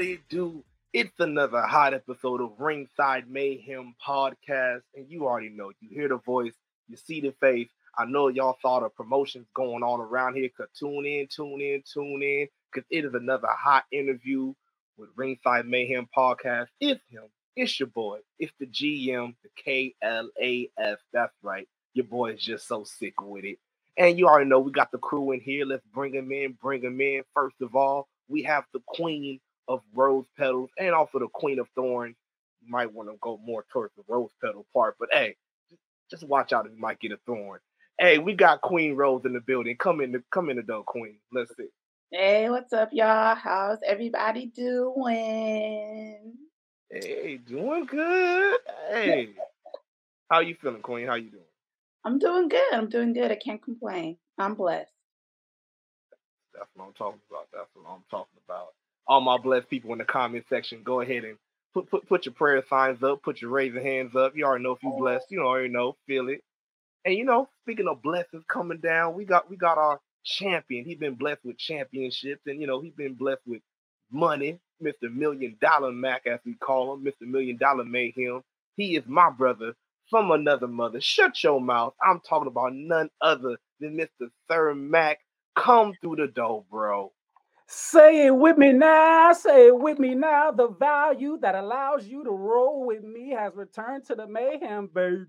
It do? It's another hot episode of Ringside Mayhem podcast, and you already know. You hear the voice, you see the face. I know y'all thought of promotions going on around here. Cause tune in, tune in, tune in, because it is another hot interview with Ringside Mayhem podcast. It's him. It's your boy. It's the GM, the KLAF. That's right. Your boy is just so sick with it. And you already know we got the crew in here. Let's bring them in, bring them in. First of all, we have the queen of rose petals and also the queen of thorns. You might want to go more towards the rose petal part, but hey, just watch out if you might get a thorn. Hey, we got Queen Rose in the building. Come in the come in the door, Queen. Let's see. Hey, what's up, y'all? How's everybody doing? Hey, doing good. Hey, how you feeling, Queen? How you doing? I'm doing good. I'm doing good. I can't complain. I'm blessed. That's what I'm talking about. That's what I'm talking about. All my blessed people in the comment section, go ahead and put put put your prayer signs up, put your raising hands up. You already know if you blessed, you already know, feel it. And you know, speaking of blessings coming down, we got we got our champion. He's been blessed with championships, and you know, he's been blessed with money, Mr. Million Dollar Mac, as we call him, Mr. Million Dollar Mayhem. He is my brother from another mother. Shut your mouth. I'm talking about none other than Mr. Sir Mac. Come through the door, bro. Say it with me now. Say it with me now. The value that allows you to roll with me has returned to the mayhem, baby.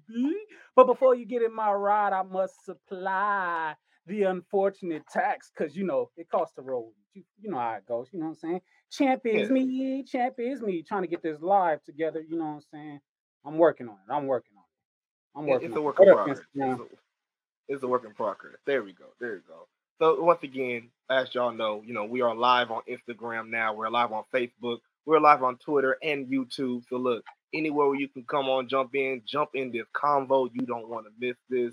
But before you get in my ride, I must supply the unfortunate tax because you know it costs to roll. You, you know how it goes. You know what I'm saying? Champ is Yeah. me. Champ is me. Trying to get this live together. You know what I'm saying? I'm working on it. I'm working on it. I'm working It's on a work in progress. It's a, it's a work in progress. There we go. There we go. So once again, as y'all know, you know, we are live on Instagram now. We're live on Facebook. We're live on Twitter and YouTube. So look, anywhere where you can come on, jump in, jump in this convo. You don't want to miss this.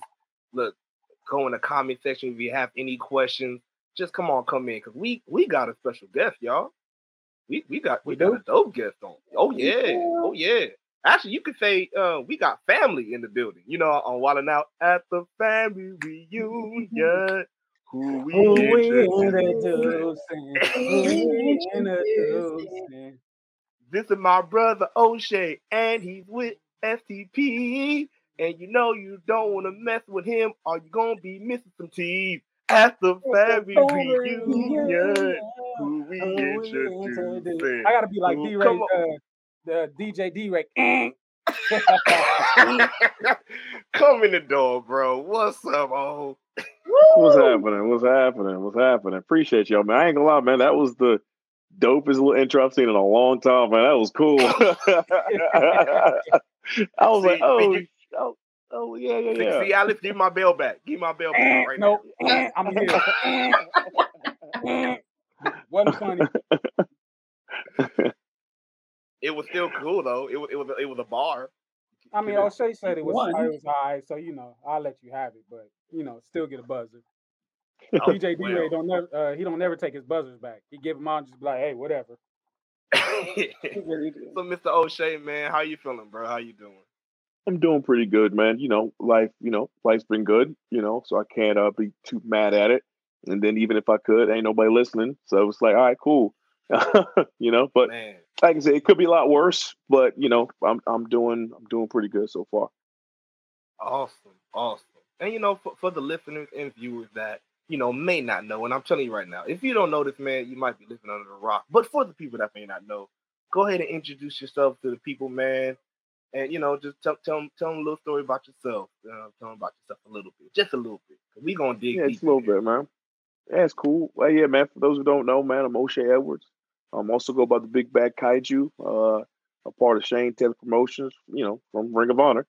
Look, go in the comment section if you have any questions. Just come on, come in, cause we we got a special guest, y'all. We we got we, We got do? a dope guest on. Oh yeah, oh yeah. Actually, you could say uh, we got family in the building. You know, on Wildin' Out at the family reunion. Who we introducing. introducing? Who we introducing? This is my brother O'Shea, and he's with STP. And you know you don't want to mess with him, or you're gonna be missing some teeth at the family reunion. Who we introducing. I gotta be like D Ray, uh, the DJ D Ray. Come in the door, bro. What's up, oh? What's happening? What's happening? What's happening? Appreciate y'all, man. I ain't gonna lie, man. That was the dopest little intro I've seen in a long time, man. That was cool. I was like, oh, you- oh, oh, yeah, yeah, See, yeah. see, Alex, give my bell back. Give my bell back eh, right no, now. Eh, I'm here. Eh, Wasn't funny. It was still cool though. It was it was it was a bar. I mean, O'Shea said it was One. it was all right, so you know, I'll let you have it, but you know, still get a buzzer. Oh, DJ D Ray well. don't never uh, he don't never take his buzzers back. He give them out and just be like, hey, whatever. so, Mr. O'Shea, man, how you feeling, bro? How you doing? I'm doing pretty good, man. You know, life, you know, life's been good, you know, so I can't uh, be too mad at it. And then even if I could, ain't nobody listening. So it's like, all right, cool. you know, but Man, like I said, it could be a lot worse, but you know, I'm I'm doing I'm doing pretty good so far. awesome, awesome. And you know, for, for the listeners and viewers that you know may not know, and I'm telling you right now, if you don't know this man, you might be living under a rock. But for the people that may not know, go ahead and introduce yourself to the people, man. And you know, just tell tell 'em- tell them a little story about yourself. Uh, tell them about yourself a little bit, just a little bit. We gonna dig Yeah, it's a little here. bit, man. Yeah, cool. Well, yeah, man. For those who don't know, man, I'm O'Shea Edwards. I'm also go by the Big Bad Kaiju. Uh, a part of Shane Taylor Promotions. You know, from Ring of Honor.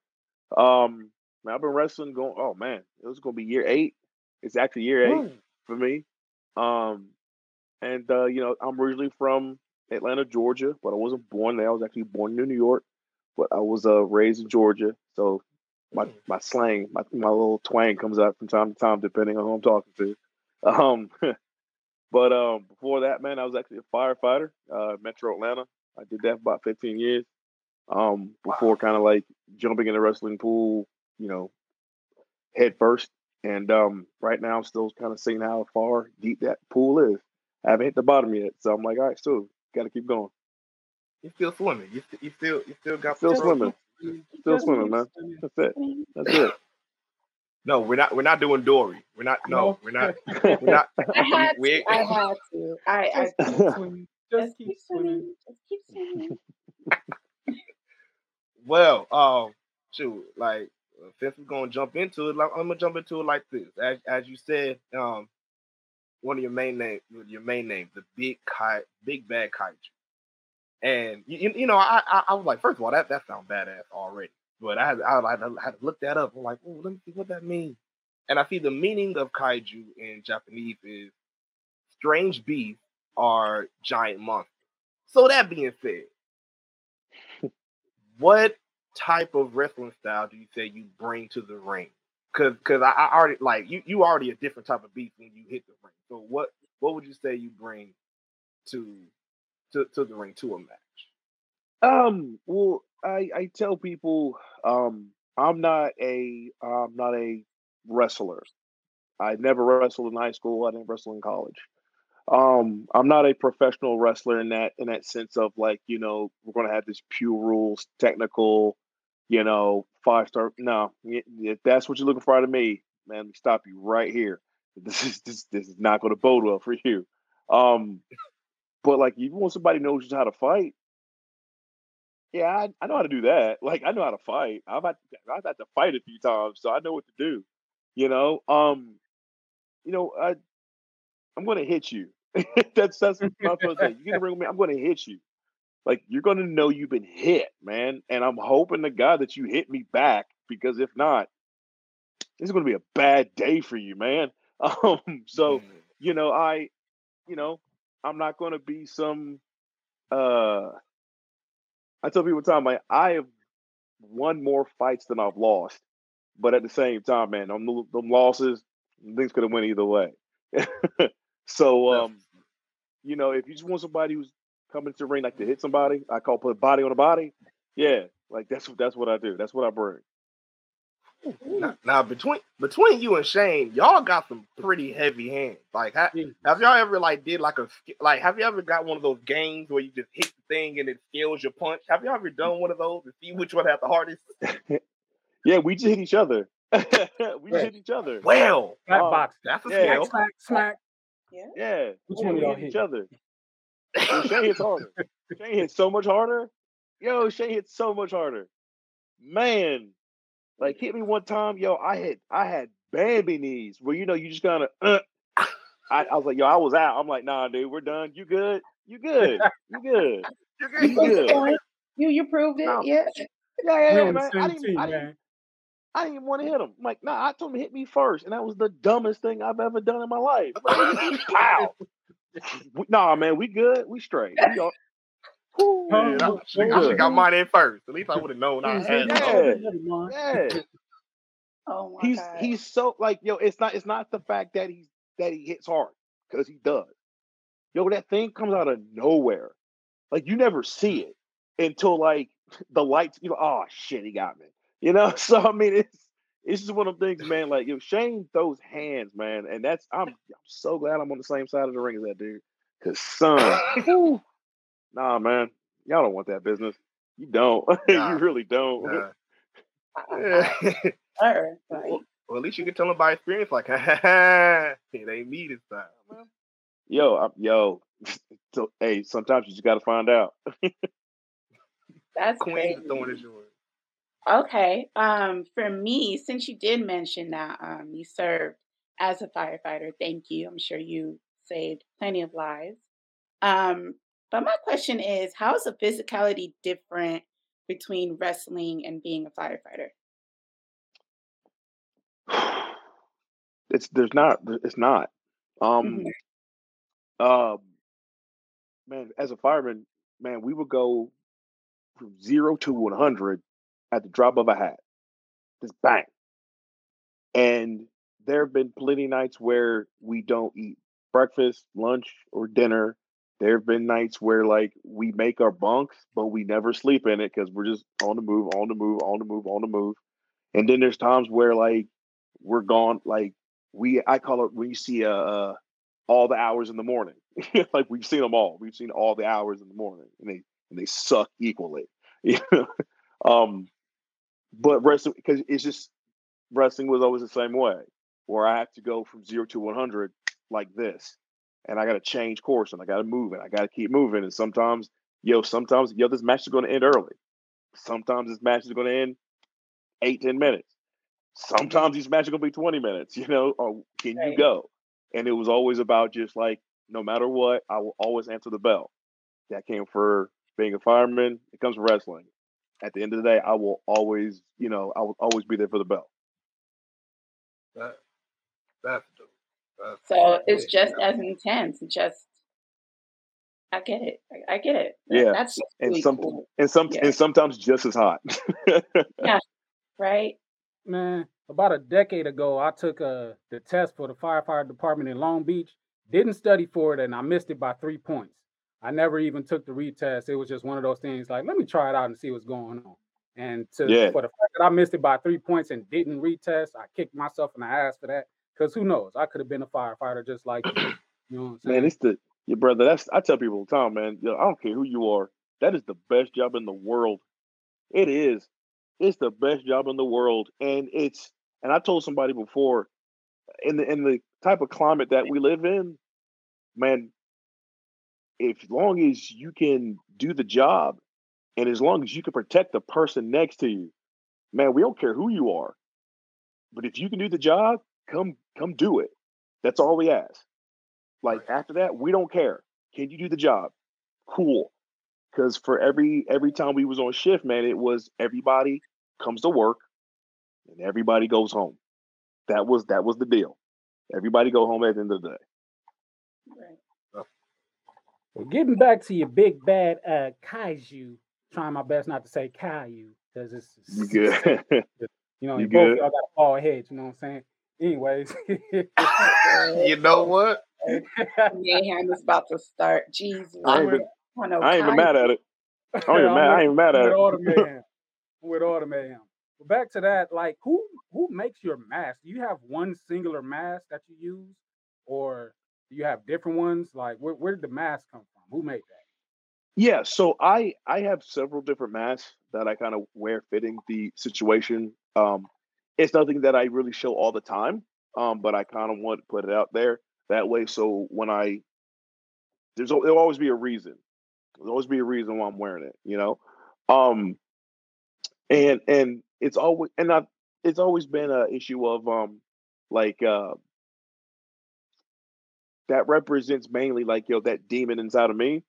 Um, man, I've been wrestling going. Oh man, it was gonna be year eight. It's actually year eight Woo. for me. Um, and uh, you know, I'm originally from Atlanta, Georgia, but I wasn't born there. I was actually born in New York, but I was uh, raised in Georgia. So my Mm. my slang, my my little twang comes out from time to time, depending on who I'm talking to. Um, but um, before that, man, I was actually a firefighter, uh, Metro Atlanta. I did that for about 15 years. Um, before kind of like jumping in the wrestling pool, you know, head first. And um, right now, I'm still kind of seeing how far deep that pool is. I haven't hit the bottom yet, so I'm like, all right, so got to keep going. You still swimming. You, you still you still got Still some swimming. Still swimming, man. That's it. That's it. No, we're not. We're not doing Dory. We're not. No, No. we're not. We're not. I had we, to. I had to. I, I Just keep swimming. Just just keep swimming. Just keep swimming. well, um, shoot, like uh, since we're gonna jump into it, like, I'm gonna jump into it like this. As as you said, um, one of your main name, your main name, the big kai, big bad kaiju. And you, you- you know, I, I I was like, first of all, that that sounds badass already. But I had I, had- I had to look that up. I'm like, oh, let me see what that means. And I see the meaning of kaiju in Japanese is strange beasts are giant monsters. So that being said, what type of wrestling style do you say you bring to the ring? Cause, cause I, I already like you. You already a different type of beast when you hit the ring. So what, what would you say you bring to, to, to the ring to a match? Um, well, I I tell people, um, I'm not a I'm not a wrestler. I never wrestled in high school. I didn't wrestle in college. Um, I'm not a professional wrestler in that in that sense of like you know we're gonna have this pure rules, technical, you know, five star. No, if that's what you're looking for out of me, man, stop you right here. This is this this is not gonna bode well for you. Um, but like you want somebody knows how to fight. Yeah, I, I know how to do that. Like I know how to fight. I've had I've had to fight a few times, so I know what to do. You know, um, you know, I I'm gonna hit you. that's that's my first thing. You get in the ring with me, I'm gonna hit you. Like you're gonna know you've been hit, man. And I'm hoping to God that you hit me back because if not, it's gonna be a bad day for you, man. Um, so you know, I, you know, I'm not gonna be some. uh I tell people the time, like I have won more fights than I've lost, but at the same time, man, them, them losses, things could have went either way. so, um, you know, if you just want somebody who's coming to the ring like to hit somebody, I call put body on a body. Yeah, like that's what that's what I do. That's what I bring. Now, now between between you and Shane, y'all got some pretty heavy hands. Like, ha- mm. have y'all ever like did like a sk- like? Have you ever got one of those games where you just hit the thing and it scales your punch? Have y'all ever done one of those to see which one had the hardest? Yeah, we just hit each other. we just Yeah. hit each other. Well, Flat Oh, um, box. that's a Yeah. scale. Smack, smack. Yeah. Yeah, Which yeah, one we y'all hit each other. Yo, Shane hits harder. Shane hits so much harder. Yo, Shane hits so much harder. Man, like hit me one time. Yo, I had I had Bambi knees where you know you just kind of. Uh, I, I was like, yo, I was out. I'm like, nah, dude, we're done. You good? You good? You good? You're You good. good. proved. You you proved it. No. Yeah. Yeah, yeah, We yeah, on man. I didn't, team, I didn't, man. I didn't even want to hit him. I'm like, nah, I told him to hit me first, and that was the dumbest thing I've ever done in my life. Like, Pow! Nah, man, we good. We straight. We all, Whew, Yeah, I, should, we I should got mine in first. At least I would have known I had. yeah. Yeah. never mind. Yeah, Oh my he's god. he's so like yo. It's not it's not the fact that he's that he hits hard because he does. Yo, that thing comes out of nowhere. Like you never see it until like the lights. You know, oh shit, he got me. You know, so I mean, it's it's just one of them things, man. Like yo, Shane throws hands, man, and that's I'm I'm so glad I'm on the same side of the ring as that dude. Cause son, whew, nah, man, y'all don't want that business. You don't. Nah. you really don't. Nah. Uh, Sir, like, well, well, at least you can tell them by experience, like, it ain't me this time. Yo, I'm, yo. So, hey, sometimes you just got to find out. that's Queen, crazy. the thorn is yours. Okay. Um, for me, since you did mention that um, you served as a firefighter, thank you. I'm sure you saved plenty of lives. Um, but my question is, how is the physicality different between wrestling and being a firefighter? it's there's not it's not. Um, Mhm. um, man, as a fireman, man, we would go from zero to one hundred at the drop of a hat, just bang. And there have been plenty nights where we don't eat breakfast, lunch, or dinner. There have been nights where like we make our bunks, but we never sleep in it because we're just on the move, on the move, on the move, on the move. And then there's times where like we're gone, like we I call it when you see a, a all the hours in the morning. like we've seen them all. We've seen all the hours in the morning, and they and they suck equally. um, but wrestling because it's just wrestling was always the same way, where I have to go from zero to one hundred like this, and I got to change course and I got to move and I got to keep moving. And sometimes, yo, sometimes yo, this match is going to end early. Sometimes this match is going to end eight ten minutes. Sometimes these matches are going to be twenty minutes. You know, or can right. you go? And it was always about just like no matter what, I will always answer the bell. That came for being a fireman. It comes from wrestling. At the end of the day, I will always, you know, I will always be there for the bell. That, that's That's so it's just as intense. Just I get it. I, I get it. Yeah, that's really and some cool. and some yeah. and sometimes just as hot. yeah, right. Man, about a decade ago, I took uh, the test for the firefighter department in Long Beach. Didn't study for it, and I missed it by three points. I never even took the retest. It was just one of those things like, let me try it out and see what's going on. And to yeah. for the fact that I missed it by three points and didn't retest, I kicked myself in the ass for that. Because who knows? I could have been a firefighter just like you. You know what I'm saying? Man, it's the your brother. That's I tell people all the time, man. I don't care who you are. That is the best job in the world. It is. It's the best job in the world, and it's. And I told somebody before, in the in the type of climate that we live in, man, if long as you can do the job and as long as you can protect the person next to you, man, we don't care who you are. But if you can do the job, come come do it. That's all we ask. Like after that, we don't care. Can you do the job? Cool. Cause for every every time we was on shift, man, it was everybody comes to work and everybody goes home. That was that was the deal. Everybody go home at the end of the day. Right. Well, getting back to your big bad uh, kaiju, trying my best not to say Caillou because it's, it's good. you know, you both y'all got bald heads. You know what I'm saying? Anyways, you know what? Mayhem is about to start. Jesus, I ain't, even, I ain't even mad at it. I ain't even mad. I ain't mad at it. All the mayhem. with all the mayhem. But back to that, like who who makes your mask? Do you have one singular mask that you use, or do you have different ones? Like where where did the mask come from? Who made that? Yeah, so I I have several different masks that I kind of wear fitting the situation. Um, it's nothing that I really show all the time, um, but I kind of want to put it out there that way. So when I there's there'll always be a reason. There'll always be a reason why I'm wearing it. You know, um, and and it's always and I it's always been an issue of um like uh that represents mainly like yo that demon inside of me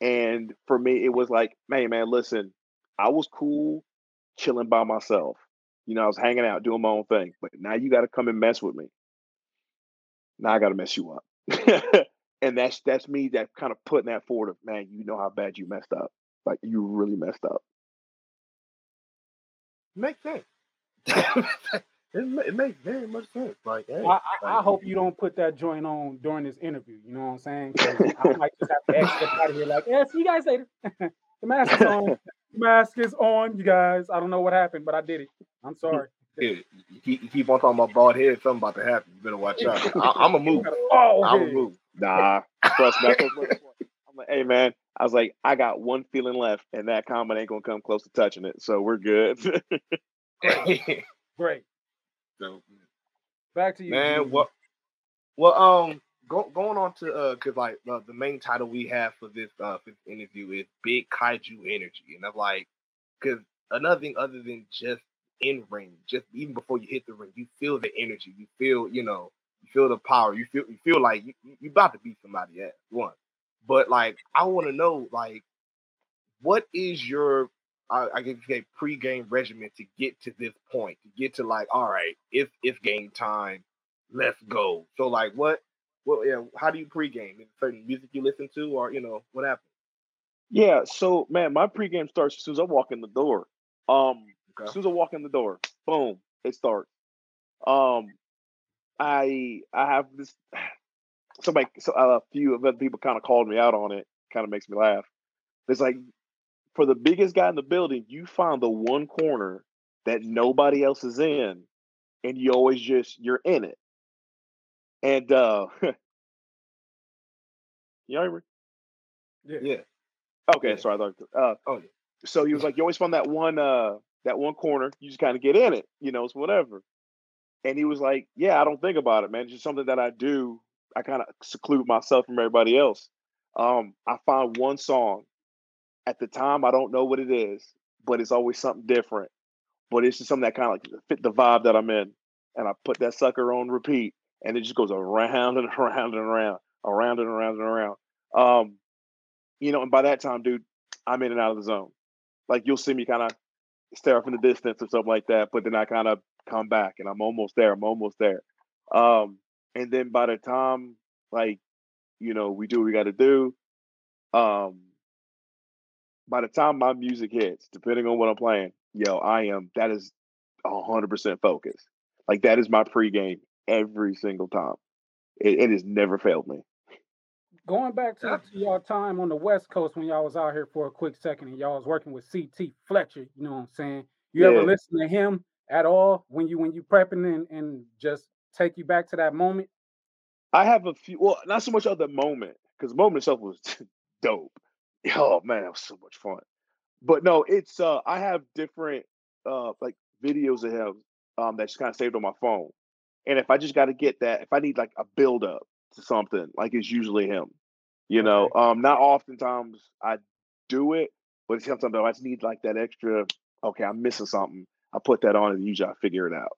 and for me it was like man man listen i was cool chilling by myself you know i was hanging out doing my own thing but now you got to come and mess with me now i got to mess you up and that's that's me that kind of putting that forward of man you know how bad you messed up like you really messed up makes sense. it, it, makes very much sense. Like, hey, I, I, like, I, hope you don't put that joint on during this interview. You know what I'm saying? I might just have to exit out of here. Like, yeah, see you guys later. The mask is on. The mask is on, you guys. I don't know what happened, but I did it. I'm sorry. Yeah, you, keep, on talking about bald head. Something about to happen. You better watch out. I, am a move. Oh, I'm a move. Nah, trust me. I'm like, hey man, I was like, I got one feeling left, and that comment ain't gonna come close to touching it. So we're good. Great. So, Back to you, man. What? Well, um, go, going on to uh, cause like uh, the main title we have for this uh for this interview is Big Kaiju Energy, and I'm like, cause another thing other than just in ring, just even before you hit the ring, you feel the energy, you feel, you know, you feel the power, you feel, you feel like you you about to beat somebody at one. But like, I want to know, like, what is your, I, guess, say pre-game regimen to get to this point, to get to like, all right, if it's game time, let's go. So like, what, what, yeah, how do you pre-game? Is certain music you listen to, or you know, what happens? Yeah, so man, my pregame starts as soon as I walk in the door. Um, okay. as soon as I walk in the door, boom, it starts. Um, I I have this somebody, so, a few of other people kind of called me out on it. Kind of makes me laugh. It's like for the biggest guy in the building, you find the one corner that nobody else is in, and you always just you're in it. And uh You hear me? Yeah. yeah. Okay, yeah. sorry. I thought, uh, oh yeah. So he was like, you always find that one uh that one corner, you just kind of get in it, you know, it's whatever. And he was like, Yeah, I don't think about it, man. It's just something that I do. I kind of seclude myself from everybody else. Um, I find one song at the time, I don't know what it is, but it's always something different. But it's just something that kind of like fit the vibe that I'm in. And I put that sucker on repeat and it just goes around and around and around, around and around and around. Um, you know, and by that time, dude, I'm in and out of the zone. Like you'll see me kind of stare in the distance or something like that, but then I kind of come back and I'm almost there. I'm almost there. Um, and then by the time like, you know, we do what we got to do, um, by the time my music hits, depending on what I'm playing, yo, I am that is hundred percent focused. Like that is my pregame every single time. It, it has never failed me. Going back to, to y'all time on the West Coast when y'all was out here for a quick second and y'all was working with CT Fletcher, you know what I'm saying? You yeah. ever listen to him at all when you when you prepping and, and just take you back to that moment? I have a few well, not so much of the moment, because the moment itself was dope. Oh man, that was so much fun. But no, it's uh I have different uh like videos of him um that's kind of saved on my phone. And if I just got to get that, if I need like a build up to something, like it's usually him. You know, okay. um, not oftentimes I do it, but it's sometimes I just need like that extra. Okay, I'm missing something. I put that on, and usually I figure it out.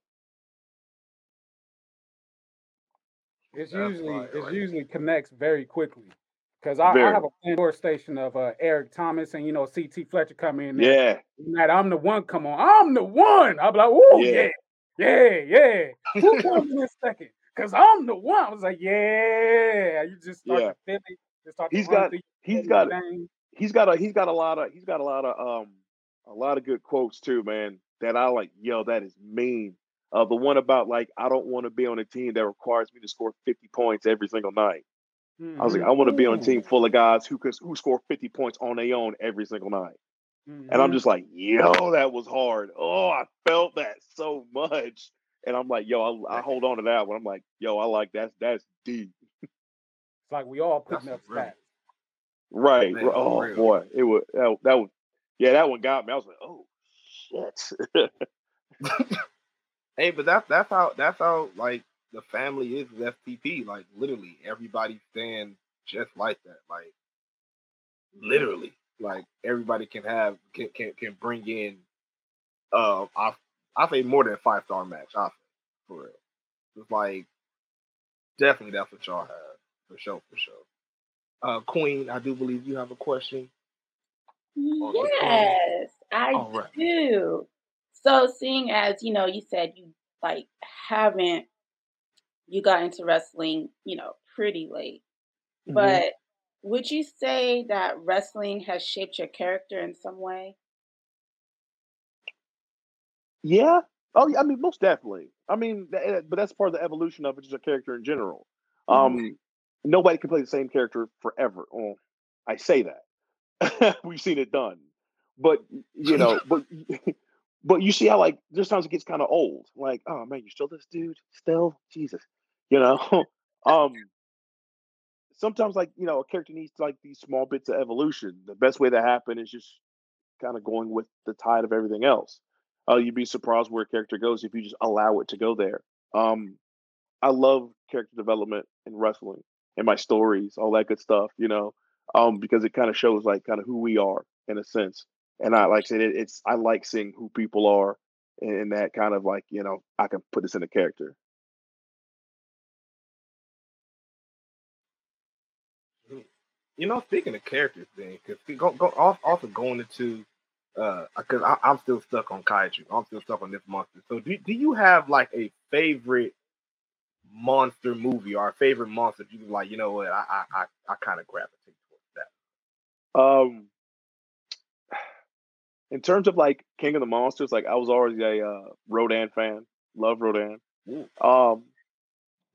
It's That's usually right, usually connects very quickly because I, I, have a Pandora station of uh, Eric Thomas and you know CT Fletcher come in. Yeah, that I'm the one. Come on, I'm the one. I'll be like, oh yeah. yeah, yeah, yeah. Who comes in second? Because I'm the one. I was like, yeah. You just start yeah. to feel it. Just start he's got he's got he's got a he's got a lot of he's got a lot of um a lot of good quotes too, man. That I like. Yo, that is mean. Uh, the one about like I don't want to be on a team that requires me to score 50 points every single night. Mm-hmm. I was like, I want to be on a team full of guys who could who score 50 points on their own every single night. Mm-hmm. And I'm mm-hmm. just like, yo, that was hard. Oh, I felt that so much. And I'm like, yo, I, I hold on to that one. I'm like, yo, I like that's That's deep. It's like we all putting up stats. Right. Man, oh boy, it was that, that was yeah, that one got me. I was like, oh shit. hey, but that's that's how that's how like the family is with STP. Like literally, everybody stands just like that. Like literally, like everybody can have can can, can bring in. Uh, I I say more than a five star match. I think for real. It's like definitely that's what y'all have for sure, for sure. Uh, Queen, I do believe you have a question. Yes, I right. do. So, seeing as you know, you said you like haven't you got into wrestling, you know, pretty late. Mm-hmm. But would you say that wrestling has shaped your character in some way? Yeah. Oh, yeah. I mean, most definitely. I mean, eh, but that's part of the evolution of it, just a character in general. Mm-hmm. Um, nobody can play the same character forever. Well, I say that. We've seen it done, but you know, but but you see how like there's times it gets kind of old. Like, oh man, you still this dude? Still, Jesus you know um sometimes like you know a character needs like these small bits of evolution. The best way to happen is just kind of going with the tide of everything else. Uh, you'd be surprised where a character goes if you just allow it to go there. Um i love character development in wrestling and my stories all that good stuff you know um because it kind of shows like kind of who we are in a sense. And i like said it, it's i like seeing who people are and that kind of like you know i can put this in a character You know, speaking of characters, then, because go, go also going into, uh, because I'm still stuck on Kaiju. I'm still stuck on this monster. So, do do you have like a favorite monster movie or a favorite monster? You like, you know what? I I I, I kind of gravitate towards that. Um, in terms of like King of the Monsters, like I was always a uh, Rodan fan. Love Rodan. Ooh. Um,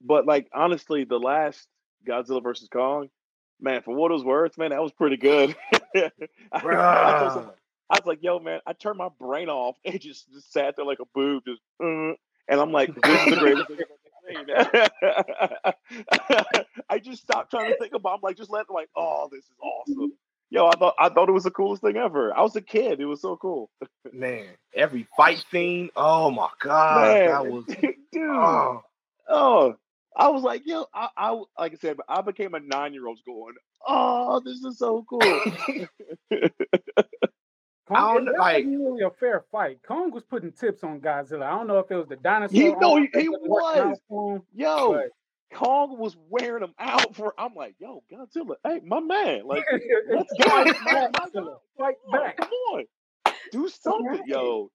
but like honestly, the last Godzilla versus Kong, man, for what it was worth, man, that was pretty good. I, I, was, I, was like, yo, man, I turned my brain off and just, just sat there like a boob, just, uh, and I'm like, this is the greatest thing ever. I just stopped trying to think about. I'm like, just let like, oh, this is awesome. Yo, I thought I thought it was the coolest thing ever. I was a kid. It was so cool. Man, every fight scene. Oh my god, Man, that was dude. oh, Oh, I was like, yo, I, I like I said, I became a nine year old going, oh, this is so cool. Kong, I don't that like- wasn't really a fair fight. Kong was putting tips on Godzilla. I don't know if it was the dinosaur. He- no, he- he wasn't working out was. for him, yo, but- Kong was wearing them out for. I'm like, yo, Godzilla, hey, my man, like, let's go, back, Godzilla. Fight Come on, back. come on, do something, right. yo,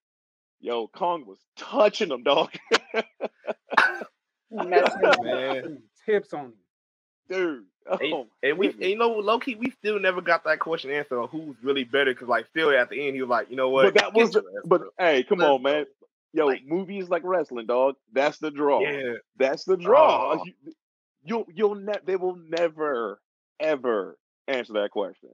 yo. Kong was touching him, dog, Messing with man. Tips on him. dude. Oh, And, and we, and you know, low key, we still never got that question answered on who's really better. Because like, still at the end, he was like, you know what? but that was, the, but hey, come Let's on, man. Yo, Like- movies like wrestling, dog. That's the draw. yeah, That's the draw. Oh. You, you'll you'll ne- they will never ever answer that question.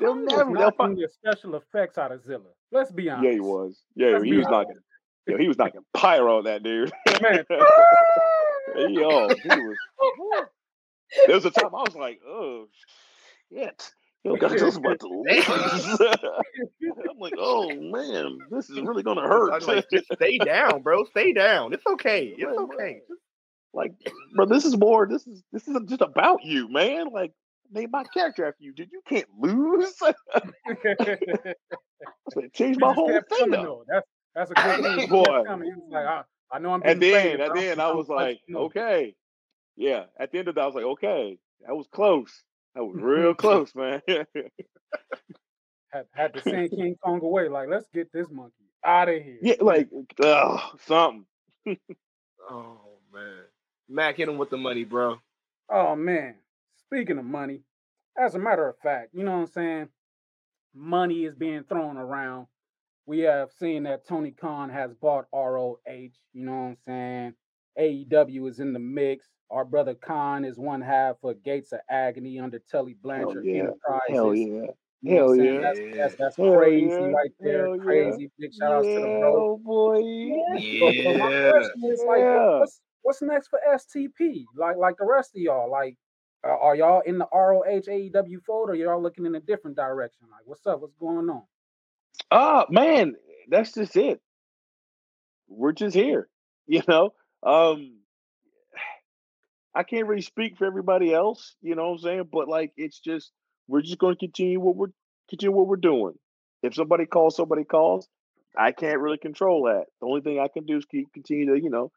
They'll Kong was never- they'll find- the special effects out of Zilla. Let's be honest. Yeah, he was. Yeah, Let's he was honest. knocking. Yo, he was knocking pyro on that dude. Man. Yo, he was. There was a time I was like, oh shit. Yo, Godzilla's about to. I'm like, oh man, this is really gonna hurt. like, just stay down, bro. Stay down. It's okay. It's Right, okay. like, bro, this is more. This is this isn't just about you, man. Like, name my character after you, dude. You can't lose. Change my whole thing up. though. That's that's a good thing. Boy. coming. He was like, I, I know I'm being And then, faded, and but I'm- then I was like, okay, yeah. At the end of that, I was like, okay, that was close. That was real close, man. had, had to send King Kong away. Like, let's get this monkey out of here. yeah, like, ugh, something. Oh man, Mac, hit him with the money, bro. Oh man, speaking of money, as a matter of fact, you know what I'm saying? Money is being thrown around. We have seen that Tony Khan has bought ROH, you know what I'm saying? AEW is in the mix. Our brother Kaun is one half of Gates of Agony under Tully oh, Blanchard yeah. Enterprises. Hell yeah. You know what Hell I'm saying? yeah. That's, that's, that's Hell crazy yeah. right there. Hell yeah. crazy. Big shout outs to the bro. Oh, yeah, boy. But, but my Yeah. question is like, Yeah. what's what's next for STP? Like like the rest of y'all, like are y'all in the ROH AEW fold, or y'all looking in a different direction? Like, what's up? What's going on? Ah, man, that's just it. We're just here, you know. Um I can't really speak for everybody else, you know what I'm saying? But like it's just we're just gonna continue what we're continue what we're doing. If somebody calls, somebody calls. I can't really control that. The only thing I can do is keep continue to, you know,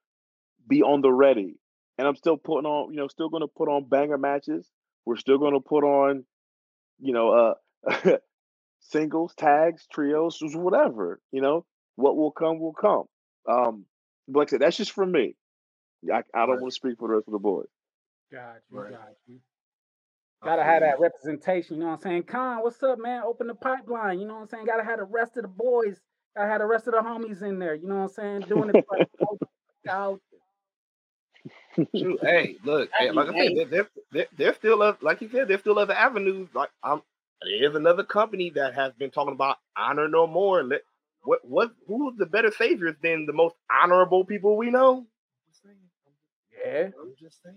be on the ready. And I'm still putting on, you know, still gonna put on banger matches. We're still gonna put on, you know, uh singles, tags, trios, whatever. You know, what will come will come. Um, but like I said, that's just for me. I, I don't Right. want to speak for the rest of the boys. Got you, right. got you. Gotta have that representation, you know what I'm saying? Khan, what's up, man? Open the pipeline, you know what I'm saying? Gotta have the rest of the boys, gotta have the rest of the homies in there, you know what I'm saying? Doing it right out. Hey, look, hey, like I mean, said, there, there, there, there's still, oth- like you said, there's still other avenues. Like I'm, there's another company that has been talking about honor no more. Let what what who's the better saviors than the most honorable people we know? Yeah, I'm just saying.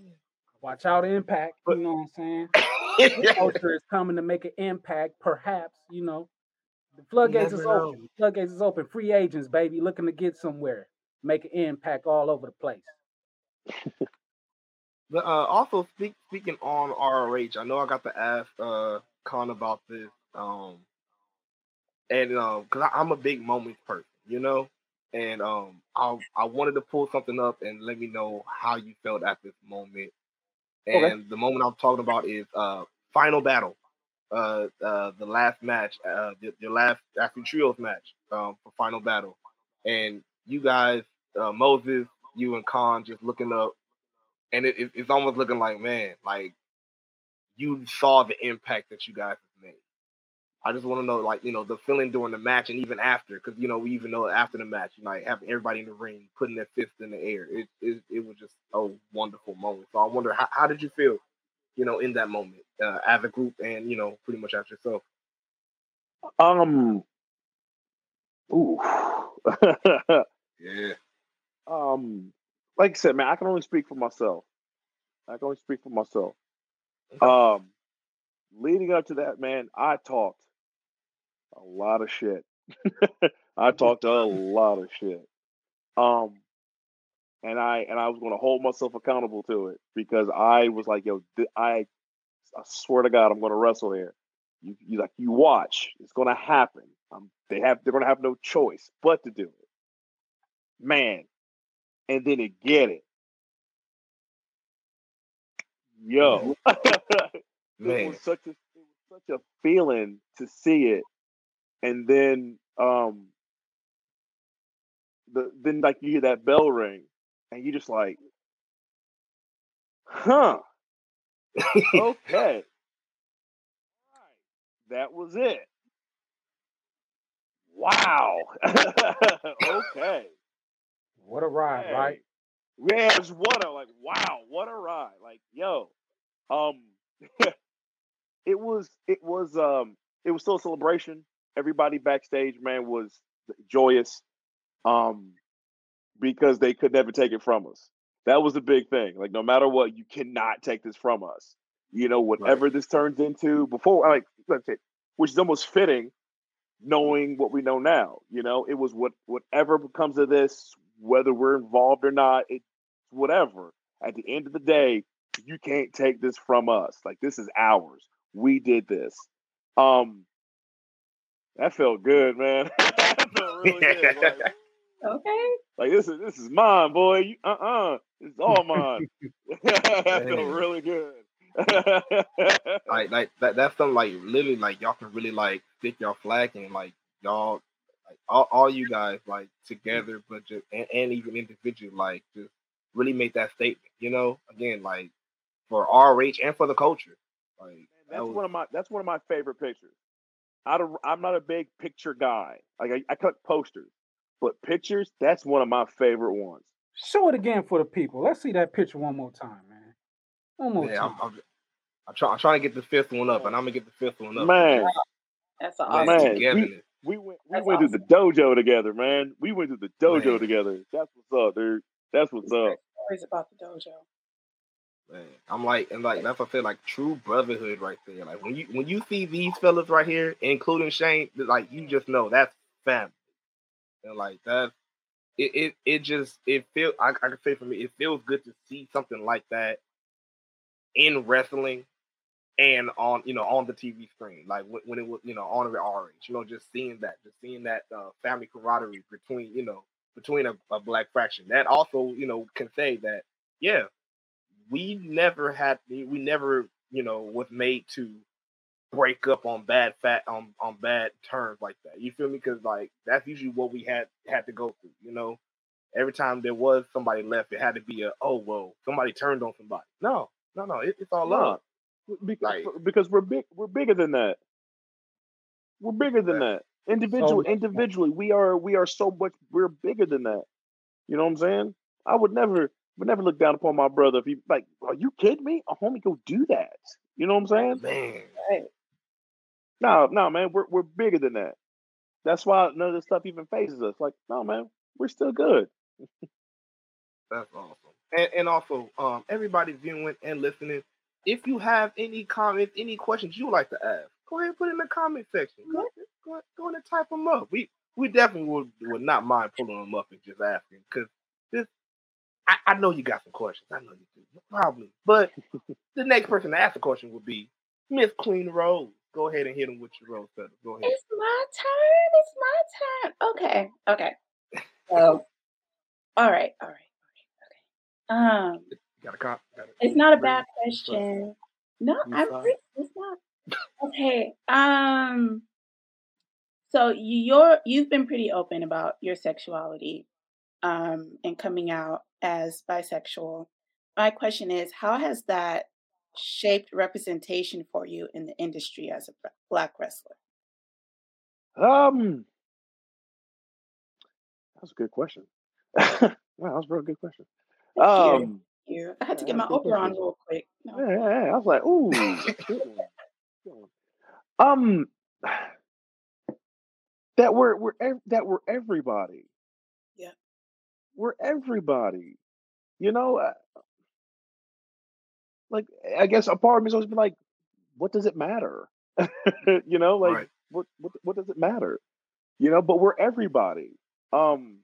watch out, impact, But- you know what I'm saying? I'm just saying. culture is coming to make an impact, perhaps, you know. The floodgates is never know. open. The floodgates is open. Free agents, baby, looking to get somewhere. Make an impact all over the place. But uh, also speak, speaking on ROH, I know I got to ask uh, Kaun about this, um, and um, because I I'm a big moments person, you know, and um, I I wanted to pull something up and let me know how you felt at this moment. And Okay. the moment I'm talking about is uh, final battle, uh, uh, the last match, uh, the, the last actually trios match um, for final battle, and you guys, uh, Moses, you and Kaun, just looking up and it, it- it's almost looking like man, like you saw the impact that you guys have made. I just want to know, like you know, the feeling during the match and even after, because you know we even know after the match, you know, like having everybody in the ring putting their fists in the air. It it, it was just a wonderful moment. So I wonder how, how did you feel, you know, in that moment uh, as a group and you know pretty much as yourself. Um, ooh, Yeah. um, like I said, man, I can only speak for myself. I can only speak for myself. Um, leading up to that, man, I talked a lot of shit. I talked a lot of shit. Um, and I and I was going to hold myself accountable to it because I was like, yo, I, I swear to God, I'm going to wrestle here. You, you like you watch, it's going to happen. Um, they have they're going to have no choice but to do it, man. And then it get it, yo. it was such a it was such a feeling to see it, and then um, the then like you hear that bell ring, and you just like, huh, okay, right, that was it. Wow. okay. What a ride, right? Hey. Yeah, it's what a like wow, what a ride. Like, yo. Um it was it was um it was still a celebration. Everybody backstage, man, was joyous. Um because they could never take it from us. That was the big thing. Like no matter what, you cannot take this from us. You know, whatever this turns into before like let's say, which is almost fitting knowing what we know now. You know, it was what whatever becomes of this, whether we're involved or not, it's whatever. At the end of the day, you can't take this from us. Like this is ours. We did this. Um that felt good, man. that felt really good. Like, Okay. like this is this is mine, boy. You, uh-uh. It's all mine. that felt really good. like like that that's something like literally like y'all can really like stick your flag and like y'all like all, all you guys like together but just and, and even individually like just really make that statement you know again like for RH and for the culture like that that's was- one of my that's one of my favorite pictures. I don't, I'm not a big picture guy. Like I, I collect posters, but pictures that's one of my favorite ones. Show it again for the people. Let's see that picture one more time, man. One more yeah, time. I'm, I'm, I'm, try, I'm trying to get the fifth one up and I'm gonna get the fifth one up Man, That's Man, awesome. man, togetherness. We went we That's went through the dojo together, man. We went through the dojo Man. together. That's what's up, dude. That's what's up. Stories about the dojo. Man, I'm like, and like that's what I feel like true brotherhood right there. Like when you when you see these fellas right here, including Shane, like you just know that's family. And like that, it it, it just it feel I, I can say for me, it feels good to see something like that in wrestling and on you know on the TV screen, like when, when it was you know on the RH, you know, just seeing that, just seeing that uh, family camaraderie between you know between a, a black fraction. That also you know can say that yeah, we never had we never you know was made to break up on bad fat on on bad terms like that. You feel me? Because like that's usually what we had had to go through. You know, every time there was somebody left, it had to be a oh well somebody turned on somebody. No, no, no, it, it's all love. Because, Like- because we're big. We're bigger than that. We're bigger than that. Individual, much more. individually, we are. We are so much. We're bigger than that. You know what I'm saying? I would never, would never look down upon my brother if he like. Are you kidding me? A homie, go do that. You know what I'm saying? Man, Right. No, no, man, we're we're bigger than that. That's why none of this stuff even phases us. Like, no, man, we're still good. that's awesome. And and also, um, everybody viewing and listening, if you have any comments, any questions you would like to ask, go ahead and put it in the comment section. Go, go, go ahead and type them up. We we definitely would would not mind pulling them up and just asking because this. I, I know you got some questions. I know you do, probably. But the next person to ask the question would be Miss Queen Rose. Go ahead and hit them with your rose feathers. Go ahead. It's my turn. It's my turn. Okay. Okay. So, all right. All right. All right. Okay. Um, Got a comp. Got it's not a bad question. No, I'm fine? it's not. Okay. Um. So you, you're you've been pretty open about your sexuality, um, and coming out as bisexual. My question is, how has that shaped representation for you in the industry as a black wrestler? Um, that's a good question. wow, that was a real good question. Thank. Um, You, I had to get my Oprah on real quick. No. yeah, yeah, yeah, I was like, ooh, good one, good one. um, that we're we're ev- that we're everybody. Yeah. we're everybody. You know, uh, like I guess a part of me is always been like, what does it matter? you know, like Right. what what what does it matter? You know, but we're everybody. Um,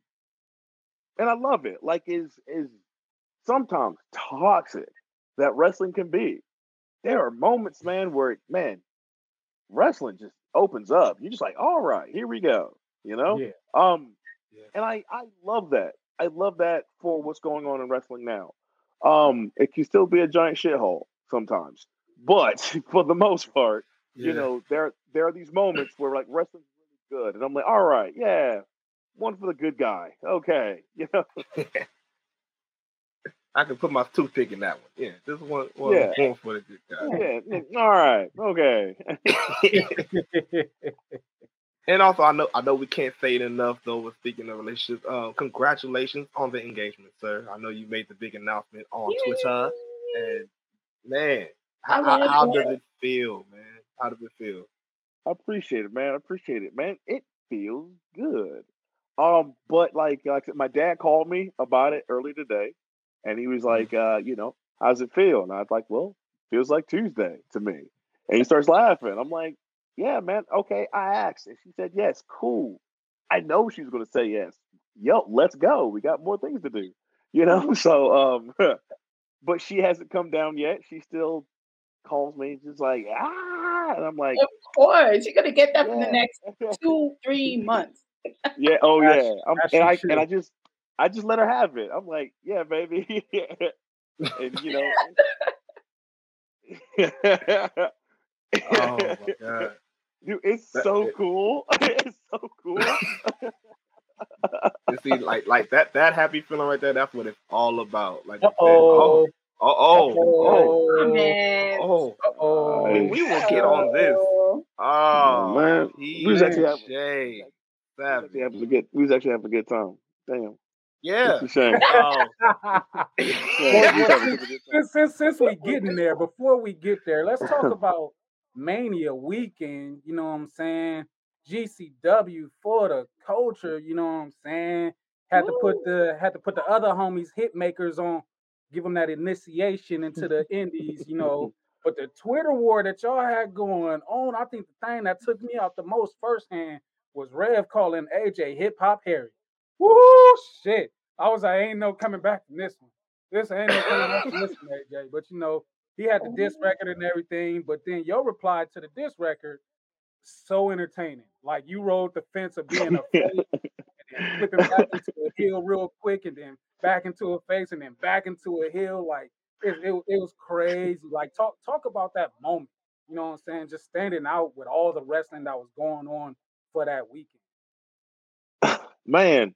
and I love it. Like is is sometimes toxic that wrestling can be. There are moments, man, where man, wrestling just opens up. You're just like, all right, here we go. You know? Yeah. Um, Yeah. and I I love that. I love that for what's going on in wrestling now. Um, it can still be a giant shithole sometimes, but for the most part, you know, there there are these moments where like wrestling's really good, and I'm like, all right, yeah, one for the good guy. Okay, you know, I can put my toothpick in that one. Yeah, this one, one, Yeah. one for the good guy. yeah, yeah, all right, okay. And also, I know I know we can't say it enough though. With speaking of relationships, uh, congratulations on the engagement, sir. I know you made the big announcement on Twitter, and man, how, how, how does it feel, man? How does it feel? I appreciate it, man. I appreciate it, man. It feels good. Um, but like, like I said, my dad called me about it early today, and he was like, uh, you know, how's it feel? And I was like, well, feels like Tuesday to me. And he starts laughing. I'm like, yeah, man. Okay, I asked, and she said yes. Cool. I know she's gonna say yes. Yo, let's go. We got more things to do. You know. So, um, but she hasn't come down yet. She still calls me, She's like ah, and I'm like, Of course, you're gonna get that for the next two, three months. Yeah. Oh yeah. I'm, and I and I just I just let her have it. I'm like, yeah, baby. and you know. Oh my god! Dude, it's That- so it- cool. it's so cool. You see, like like that that happy feeling right there. That's what it's all about. Like, you said, oh. oh, oh, oh, oh, oh. Oh. We will get on this. Oh, Oh, man. We was actually having- we was actually having a good we was actually having a good time. Damn. Yeah. It's a shame. Oh. Yeah, we was having a good time. since, since since we getting there, before we get there, let's talk about Mania weekend. You know what I'm saying? GCW for the culture. You know what I'm saying? Had to put the had to put the other homies hit makers on, give them that initiation into the indies. You know, but the Twitter war that y'all had going on, I think the thing that took me out the most firsthand was Rev calling AJ Hip Hop Harry. Woo shit! I was like, ain't no coming back from this one. This ain't no coming back from this one, AJ. But you know, he had the diss oh. record and everything. But then your reply to the diss record, so entertaining. Like you rode the fence of being a face and then flipping back into a heel real quick, and then back into a face, and then back into a heel. Like it, it, it was crazy. Like talk talk about that moment. You know what I'm saying? Just standing out with all the wrestling that was going on for that weekend. Man,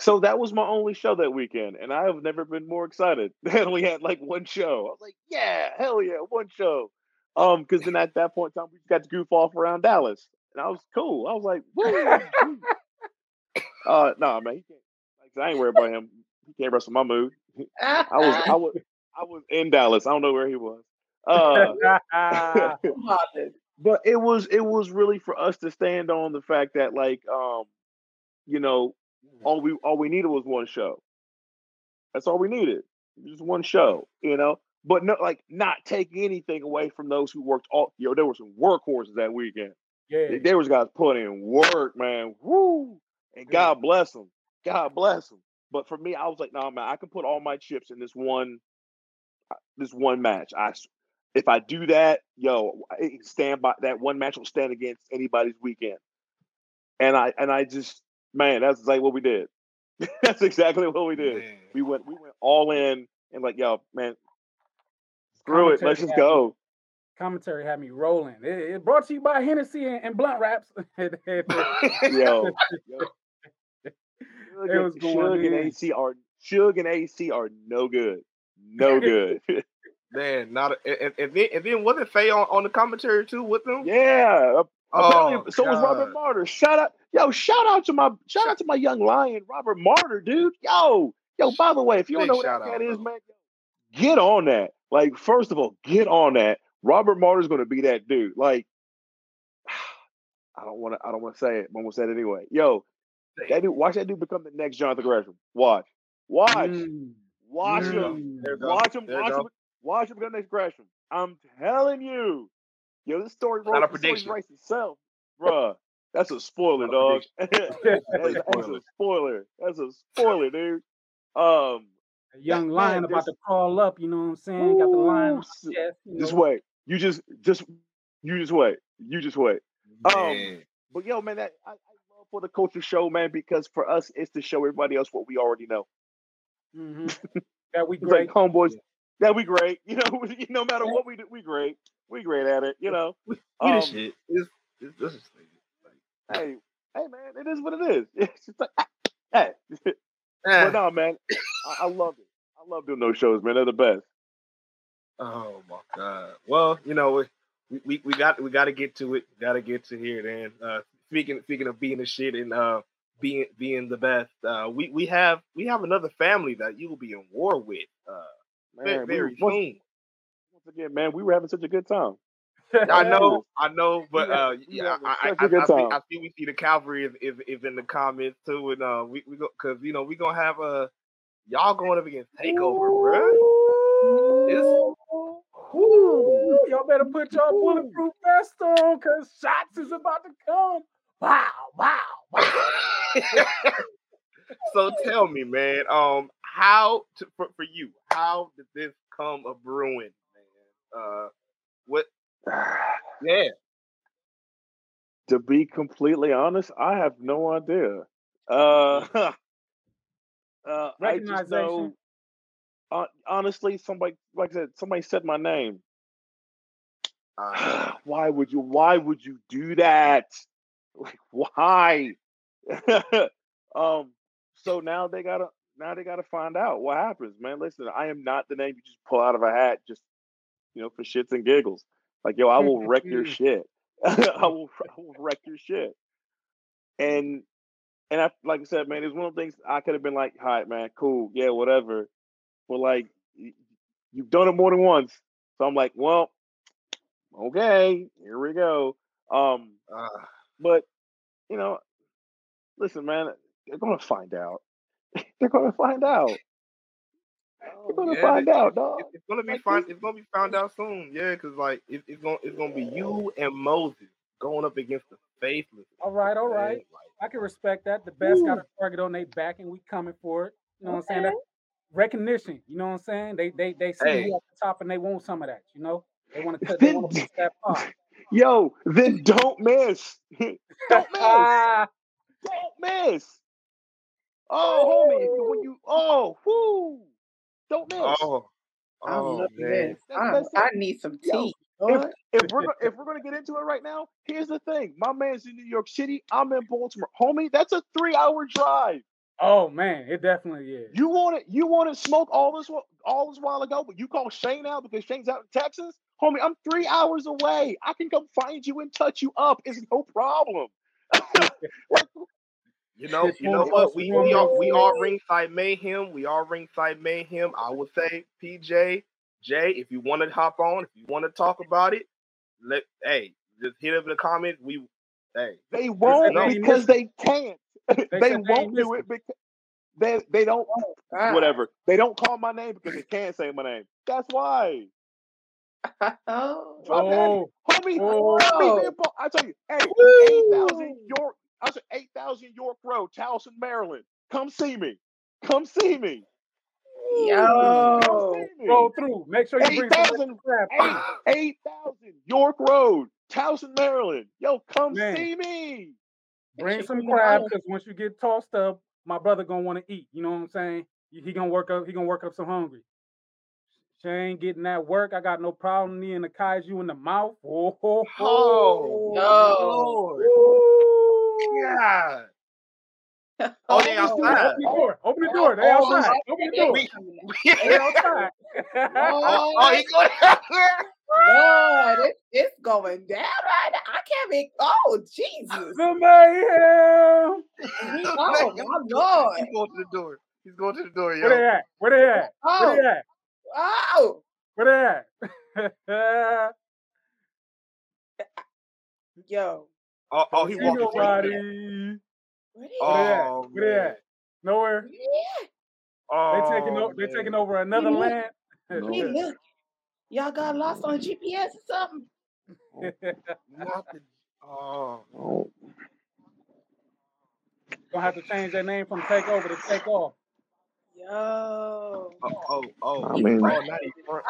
so that was my only show that weekend, and I have never been more excited. I only had like one show. I was like, yeah, hell yeah, one show. Um, because then at that point in time, we got to goof off around Dallas, and I was cool. I was like, woo. uh, no, man, he can't. Like, I ain't worried about him. He can't wrestle my mood. I was, I was, I was in Dallas. I don't know where he was. Uh, but it was it was really for us to stand on the fact that like um you know all we all we needed was one show. That's all we needed just one show you know? But no like not taking anything away from those who worked all yo, there were some workhorses that weekend. Yeah. there was guys putting in work man. Woo and god bless them god bless them but for me i was like nah man i can put all my chips in this one uh, this one match. I, if I do that, yo, stand by that one match will stand against anybody's weekend. And I and I just man, that's like what we did. that's exactly what we did. Man. We went we went all in and like, yo, man, screw it, let's just go. Commentary had me rolling. It, it brought to you by Hennessy and, and Blunt Wraps. Yo, yo. It Suge was and, going Suge and. AC are Suge and AC are no good. No good. Man, not a, and, and then and then wasn't Faye on, on the commentary too with them? yeah. Oh, so was Robert God. Martyr. Shout out, yo! Shout out to my shout out to my young lion, Robert Martyr, dude. Yo, yo. By the way, if you don't know what that out, is, man, get on that. Like, first of all, get on that. Robert Martyr's going to be that dude. Like, I don't want to. I don't want to say it, but I'm gonna say it anyway. Yo, that dude. Watch that dude become the next Jonathan Gresham. Watch, watch, Mm, watch him. mm. Goes. Watch him. There it Watch him. Watch him become next Gresham. I'm telling you. Yo, this story, Not a this story prediction. writes itself. Bruh, that's a spoiler, dog. that's, that's a Spoiler. spoiler. That's a spoiler, dude. Um, A young man, lion about there's- to crawl up, you know what I'm saying? Got the lion on chest. You just know. wait. You just, just, you just wait. You just wait. Um, But yo, man, that I, I love for the culture show, man, because for us, it's to show everybody else what we already know. Mhm. That we great. like homeboys, that we great. You know, no matter what we do, we great. We great at it. You know. We, we the Um, shit. It's, it's, this is like, Hey, hey, man, it is what it is. It's just like, hey, but no, man, I, I love it. I love doing those shows, man. They're the best. Oh my god. Well, you know, we, we, we got we got to get to it. Got to get to here. Then uh, speaking speaking of being the shit and uh, being being the best, uh, we we have we have another family that you will be in war with uh, Man, we very were- once, soon. once again, man, we were having such a good time. I know, I know, but uh, yeah, I, I, I, I, see. I we see the cavalry is, is, is in the comments too, and uh, we we go because you know we gonna have a y'all going up against Takeover, bruh. It's- Ooh, y'all better put your bulletproof vest on, cause shots is about to come. Wow, wow, wow. so tell me, man, um, how to, for, for you, how did this come a brewing, man? Uh, what? Yeah, to be completely honest, I have no idea. Uh, uh I just know. Uh, honestly, somebody, like I said, somebody said my name. uh, why would you? Why would you do that? Like, why? um. So now they gotta. Now they gotta find out what happens, man. Listen, I am not the name you just pull out of a hat, just you know, for shits and giggles. Like, yo, I will wreck your shit. I will, I will wreck your shit. And and I, like I said, man, it's one of the things I could have been like, all right, man, cool, yeah, whatever. But like, you've done it more than once, so I'm like, well, okay, here we go. Um, uh, but you know, listen, man, they're gonna find out. they're gonna find out. They're gonna yeah, find it- out, dog. it's gonna be Like found. this- It's gonna be found out soon. Yeah, because like it, it's gonna it's gonna be you and Moses going up against the faithless. All right, all right. Like, I can respect that. The best got a target on their back, and we coming for it. You know what I'm saying? That recognition. You know what I'm saying? They they they see Hey. who at the top, and they want some of that. You know, they want to they Then- want to push that pie. Yo, then don't miss. don't miss. Don't miss. Oh, homie, when you oh, whoo, don't miss. oh, I oh love man. this. I. I need some Yo, tea. if, if we're go- if we're gonna get into it right now, here's the thing. My man's in New York City. I'm in Baltimore, homie. That's a three hour drive. oh man, it definitely is. You wanted you wanted smoke all this all this while ago, but you call Shane out because Shane's out in Texas, homie. I'm three hours away. I can come find you and touch you up. It's no problem. like, You know, you know what? We one we are plus we one. are ringside mayhem. We are ringside mayhem. I would say, PJ, Jay, if you want to hop on, if you want to talk about it, let hey, just hit up in the comments. We hey, they won't no. because they can't. They, they won't do it because they they don't whatever. They don't call my name because they can't say my name. That's why. Oh. Drop. Oh, Homie, Oh. homie, man, I tell you, hey, eight thousand York. I said eight thousand York Road, Towson, Maryland. Come see me. Come see me. Yo. see me. roll through. Make sure you bring 8,000 crab. Eight eight thousand York Road, Towson, Maryland. Yo, come Man. see me. Bring some crab because once you get tossed up, my brother gonna want to eat. You know what I'm saying? He he gonna work up. He gonna work up some hungry. Shane getting that work. I got no problem. Me and the kaiju in the mouth. Oh, ho, ho. Oh, Yo. Ooh. God. Oh, they Oh, outside. Open the door. Open the door. They Oh, outside. oh, Open the door. coming out. They outside. oh, oh, he going out there. Lord, it, it's going down right now. I can't be. Oh, Jesus. the mayhem. Oh, my oh, Lord. He's going to the door. He's going to the door, Where they at? Where they at? Oh. Where Oh, they at? oh. Where they at? Yo. Oh, oh, he See walking. nobody. Where they Oh, Where they at? Where they at? Nowhere. Yeah. Oh, They taking over. They taking over another look- land. No. He look. Y'all got lost on GPS or something? Oh, not the, oh, Oh, Gonna have to change their name from take over to take off. Yo. oh, oh, oh. I mean- oh, not even front.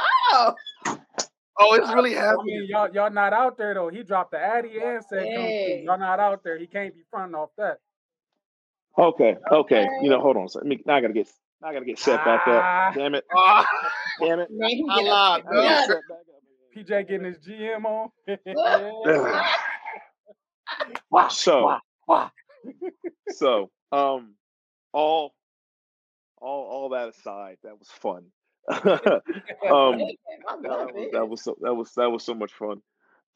Oh, it's really I happening. mean, y'all y'all not out there though. He dropped the Addy and said Hey. Y'all not out there. He can't be fronting off that. okay, okay. Okay. You know, hold on. a second. Let me- Now I gotta get. Now I gotta get set back Ah. up. Damn it! Ah, Damn it! I lied, up. No. Yeah. set back up. PJ getting his GM on. Ugh. So, wah, wah. so, um, all, all, all that aside, that was fun. um, that was, that was so that was that was so much fun.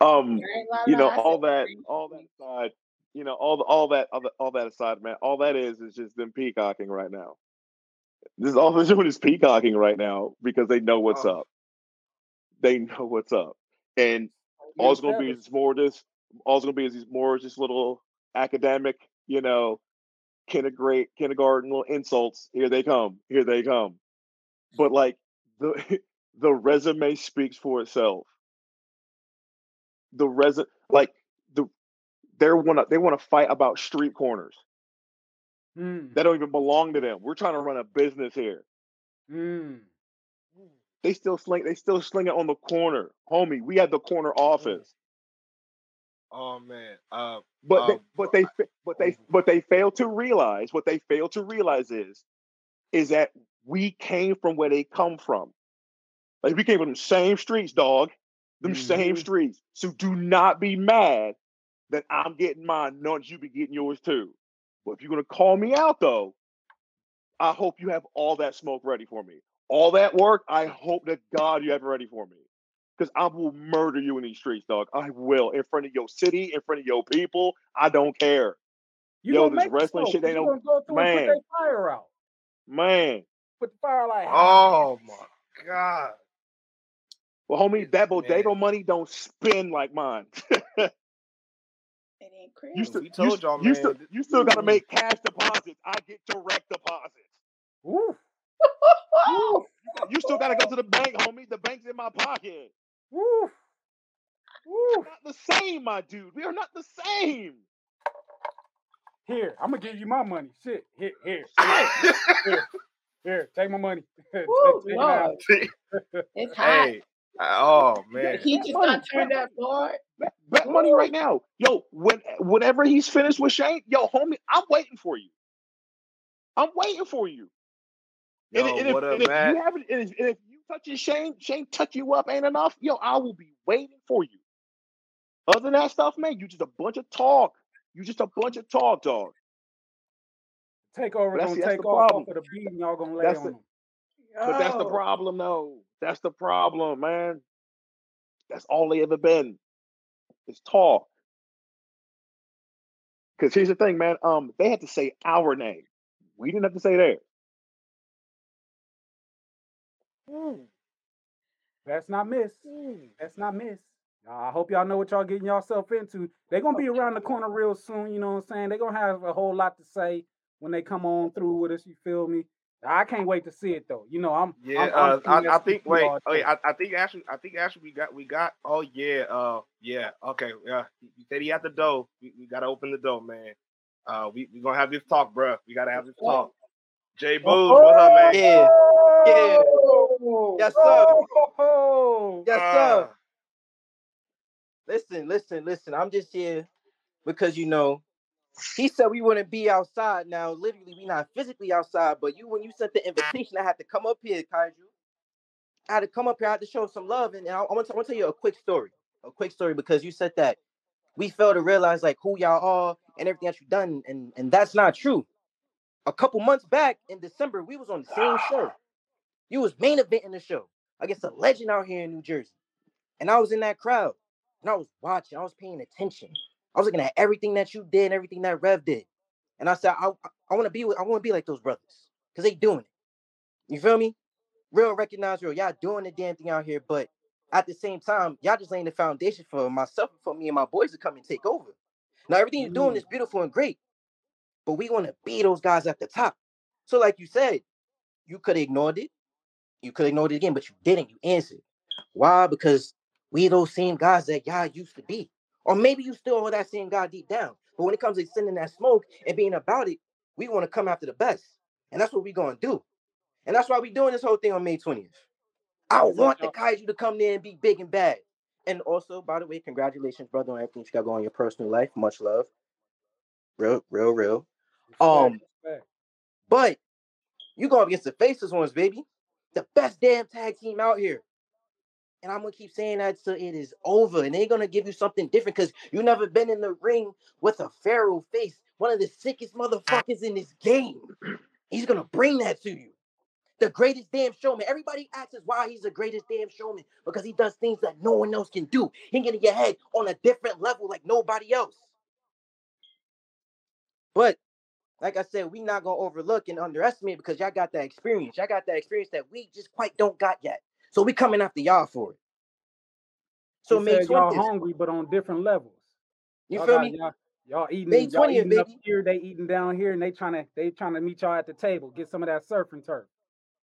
Um, I ain't gonna you know, all that, all that aside, you know, all the, all that, all, the, all that aside, man, all that is is just them peacocking right now. This is all they're doing is peacocking right now because they know what's Oh. up. They know what's up, and all it's gonna be is more this. All it's gonna be is these more just little academic, you know, kindergarten, kindergarten little insults. Here they come. Here they come. But like the the resume speaks for itself. The resume, like the they want to they want to fight about street corners Mm, that don't even belong to them. We're trying to run a business here. mm. They still sling. They still sling it on the corner, homie. We had the corner office. oh man. Uh, But they, Um, but they but they but they fail to realize what they fail to realize is is that we came from where they come from. Like we came from the same streets, dog. Them same Mhm. streets. So do not be mad that I'm getting mine, knowing you be getting yours too. But if you're gonna call me out though, I hope you have all that smoke ready for me. All that work, I hope that God you have it ready for me. Because I will murder you in these streets, dog. I will. In front of your city, in front of your people. I don't care. You Yo, this make the wrestling smoke, shit ain't no- go through and man. put fire out. Man. Put the fire like oh my god. Well, homie, that Man. money don't spin like mine. It ain't crazy. you still, We told y'all, you man. still, you still gotta make cash deposits. I get direct deposits. Woo, You still gotta go to the bank, homie. The bank's in my pocket. woo, woo. Not the same, my dude. We are not the same. Here, I'm gonna give you my money. Shit, here, here, here, here, here. Take my money. Take Woo, it It's hot. hey. Oh man. He just money, got turned bet that board. Bet, bet money right now. Yo, when whenever he's finished with Shane, yo, homie, I'm waiting for you. I'm waiting for you. And, Yo, and if, what up, and if you haven't, and if, and if you touching Shane, Shane touch you up ain't enough. Yo, I will be waiting for you. Other than that stuff, man, you just a bunch of talk. You just a bunch of talk, dog. Take over, But that's- gonna take the off problem. off of the beat, and y'all gonna lay That's on the- them. But that's the problem, though. That's the problem, man. That's all they ever been. It's talk. Because here's the thing, man. Um, they had to say our name. We didn't have to say theirs. That's not miss. That's not miss. I hope y'all know what y'all getting yourself into. They're gonna be around the corner real soon. You know what I'm saying? They're gonna have a whole lot to say when they come on through with us. You feel me? I can't wait to see it though. You know, I'm Yeah, I'm, uh, I'm I, I think. Wait, all wait. day. I, I think actually, I think actually, we got, we got. Oh yeah, uh, yeah. Okay, yeah. You said he at the door. We, we gotta open the door, man. Uh, we we gonna have this talk, bruh. We gotta have this talk. Jay Bougie, what's up, man? Yeah. Yeah. Oh. Yes, sir. Oh, Yes, Uh, sir. Listen, listen, listen. I'm just here because you know he said we wouldn't be outside. Now, literally, we not physically outside, but you when you sent the invitation, I had to come up here, Kaiju. I had to come up here. I had to show some love, and I, I want to I tell you a quick story. A quick story because you said that we failed to realize like who y'all are and everything that you've done, and and that's not true. A couple months back in December, we was on the same show. You was main event in the show against a legend out here in New Jersey, and I was in that crowd, and I was watching. I was paying attention. I was looking at everything that you did, and everything that Rev did, and I said, I, I want to be with, I want to be like those brothers, cause they doing it. You feel me? Real recognize real. Y'all doing the damn thing out here, but at the same time, y'all just laying the foundation for myself, and for me and my boys to come and take over. Now everything you're doing Mm. is beautiful and great, but we want to be those guys at the top. So, like you said, you could have ignored it. You could have ignored it again, but you didn't. You answered. Why? Because we those same guys that y'all used to be. Or maybe you still are that same guy deep down. But when it comes to sending that smoke and being about it, we want to come after the best. And that's what we're gonna do. And that's why we're doing this whole thing on May 20th. I want the Kaiju to come there and be big and bad. And also, by the way, congratulations, brother, on everything you got going in your personal life. Much love. Real, real, real. Um, but you go up against the faceless ones, baby. The best damn tag team out here. And I'm gonna keep saying that till it is over. And they're gonna give you something different because you never been in the ring with a pharaoh face, one of the sickest motherfuckers in this game. He's gonna bring that to you. The greatest damn showman. Everybody asks us why he's the greatest damn showman because he does things that no one else can do. He can get in your head on a different level like nobody else. But like I said, we not gonna overlook and underestimate because y'all got that experience. Y'all got that experience that we just quite don't got yet. So we coming after y'all for it. So May 20th, y'all hungry, but on different levels. You y'all feel got, me? Y'all, y'all eating, May 20th, y'all eating baby. up here, they eating down here, and they trying to they trying to meet y'all at the table, get some of that surf and turf.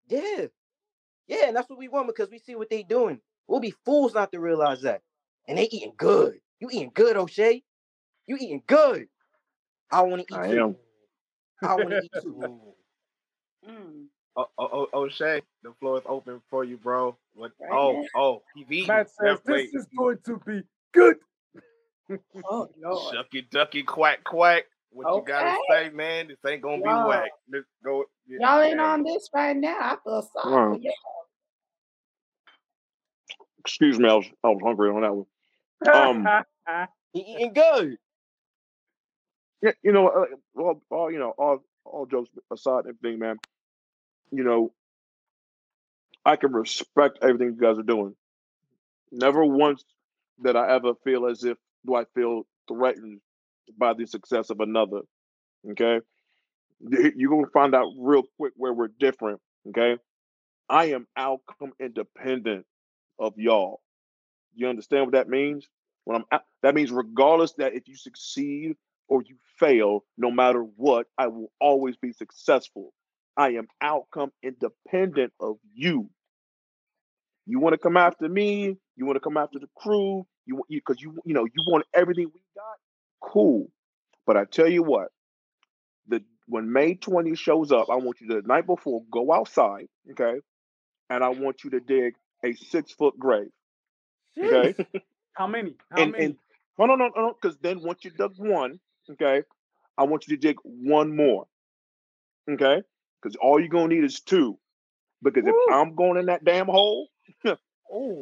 Yeah, yeah, and that's what we want because we see what they doing. We'll be fools not to realize that. And they eating good. You eating good, O'Shea? You eating good? I want to eat. I too. am. I want to eat too. Mm. Oh, oh, oh, O'Shea, the floor is open for you, bro. What? Right oh, oh, he's eating. Matt says this is going to be good. oh, Lord. Shucky ducky quack quack. What okay. you gotta say, man? This ain't gonna y'all, be whack. Let's go. Yeah, y'all ain't man. on this right now. I feel sorry for. Excuse me, I was I was hungry on that one. Um, eating good. Yeah, you know, uh, all, all you know, all all jokes aside, everything, man. You know, I can respect everything you guys are doing. Never once did I ever feel as if do I feel threatened by the success of another. Okay. You're going to find out real quick where we're different. Okay. I am outcome independent of y'all. You understand what that means? When I'm out, that means regardless that if you succeed or you fail, no matter what, I will always be successful. I am outcome independent of you. You want to come after me, you want to come after the crew, you because you, you you know you want everything we got cool. But I tell you what, the when May 20 shows up, I want you to the night before go outside, okay, and I want you to dig a six foot grave. Okay. How many? How and, many? And, no, no, no, no, because then once you dug one, okay, I want you to dig one more. Okay? Because all you're gonna need is two. Because Woo. if I'm going in that damn hole, oh,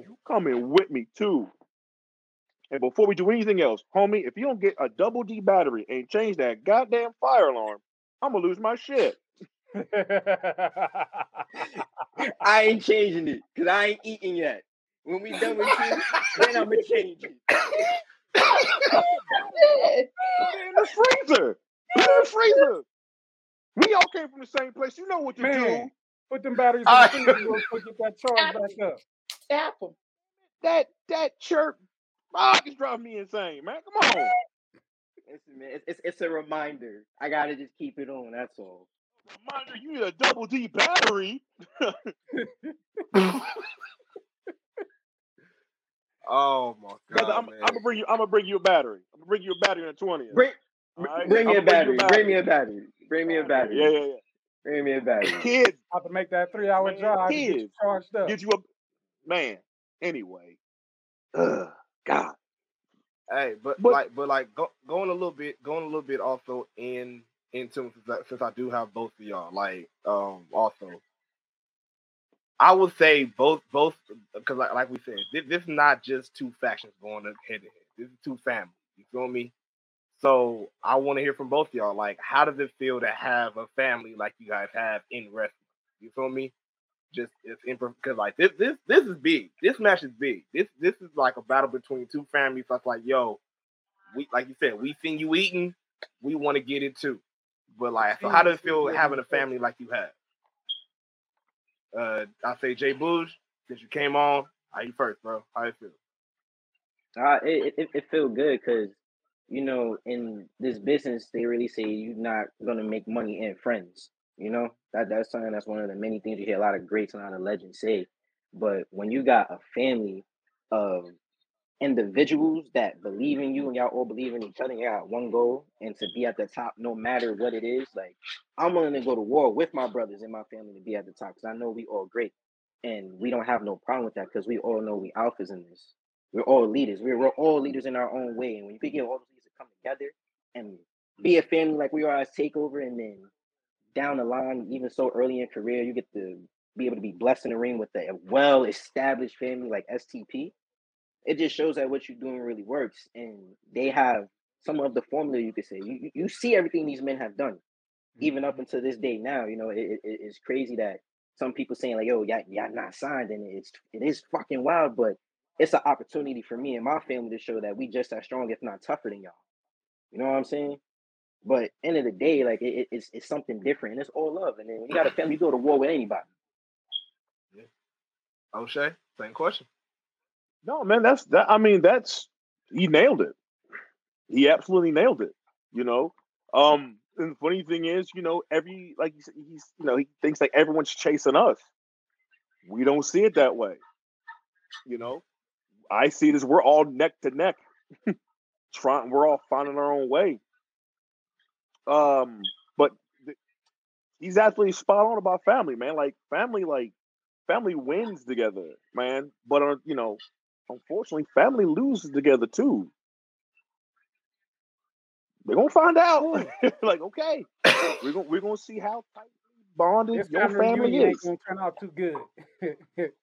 you coming with me too. And before we do anything else, homie, if you don't get a double D battery and change that goddamn fire alarm, I'm gonna lose my shit. I ain't changing it because I ain't eating yet. When we done with you, then I'm gonna change it. in the freezer. in the freezer. We all came from the same place. You know what to Man, do. Put them batteries in the freezer real get that charge back up. Tap them. That that chirp ah, Fuck, it's driving me insane, man. Come on. Listen, man, it's, it's, it's a reminder. I gotta just keep it on. That's all. Reminder, you need a double D battery. oh my god! I'm, I'm, gonna bring you. I'm gonna bring you a battery. I'm gonna bring you a battery in the twentieth. Bring, right? bring, me a battery. Bring me a battery. Bring me a battery. Yeah, yeah, yeah. Bring me a battery. Kids, have to make that three hour drive. Kids, get you charged up. Get you a man. Anyway. Ugh. God. Hey, but, but like, but like, go, going a little bit, going a little bit also in into since I, since I do have both of y'all, like, um, also, I would say both, both, because like, like we said, this, this is not just two factions going head to head. This is two families. You feel me? So I want to hear from both y'all. Like, how does it feel to have a family like you guys have in wrestling? You feel me? just it's because like this this this is big. This match is big. This this is like a battle between two families. That's like, yo, we like you said, we seen you eating, we want to get it too. But like, so how does it feel having a family like you have? Uh, I say Jay Bougie, since you came on, how you first, bro? How you feel? Uh, it it, it feels good because you know in this business they really say you're not gonna make money in friends. You know, that that's something that's one of the many things you hear a lot of greats and a lot of legends say. But when you got a family of individuals that believe in you and y'all all believe in each other, and y'all got one goal and to be at the top no matter what it is. Like I'm willing to go to war with my brothers and my family to be at the top because I know we all great and we don't have no problem with that because we all know we alphas in this. We're all leaders. We're, we're all leaders in our own way. And when you can get all those together and be a family like we are as takeover and then down the line, even so early in career, you get to be able to be blessed in the ring with a well established family like STP it just shows that what you're doing really works. And they have some of the formula you could say. You you see everything these men have done, even up mm-hmm. until this day. Now, you know, it, it, it's crazy that some people saying like, "Yo, y'all, y'all not signed," and it's it is fucking wild. But it's an opportunity for me and my family to show that we just as strong, if not tougher than y'all. You know what I'm saying? But end of the day, like it, it's it's something different, and it's all love. And then when you got a family, you go to war with anybody. Yeah. O'Shea, same question. No, man, that's that. I mean, that's he nailed it. He absolutely nailed it. You know, um, and the funny thing is, you know, every like he's, he's you know he thinks like everyone's chasing us. We don't see it that way. You know, I see it as we're all neck to neck, trying. We're all finding our own way. Um, but th- he's absolutely spot on about family, man. Like family, like family wins together, man. But uh, you know, unfortunately, family loses together too. We're gonna find out. like, okay, we're gonna we're gonna see how tight bonded your family is. Ain't gonna turn out too good.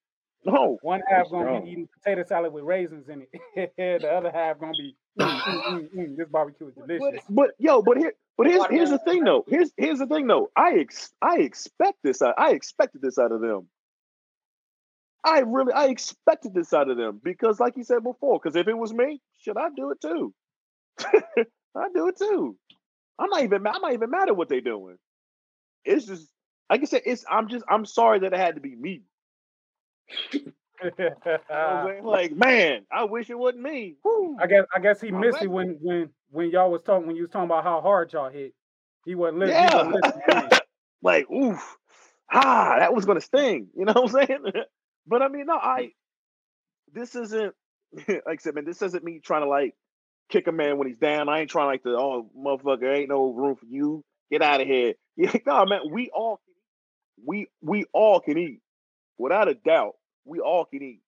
no, one half gonna be eating potato salad with raisins in it. the other half gonna be mm, mm, mm, mm, this barbecue is delicious. But, but yo, but here, but here's here's the thing though. Here's here's the thing though. I ex I expect this. I, I expected this out of them. I really I expected this out of them because, like you said before, because if it was me, should I do it too? I do it too. I'm not even I'm not even mad at what they're doing. It's just like I said, it's I'm just I'm sorry that it had to be me. Like man, I wish it wasn't me. Woo. I guess I guess he missed it when when when y'all was talking when you was talking about how hard y'all hit. He wasn't listening. Yeah. Wasn't listening like oof, ah, that was gonna sting. You know what I'm saying? But I mean, no, I this isn't like I said, man, this isn't me trying to like kick a man when he's down. I ain't trying like to, oh motherfucker, ain't no room for you. Get out of here. Yeah, no, man, we all. We we all can eat. Without a doubt, we all can eat.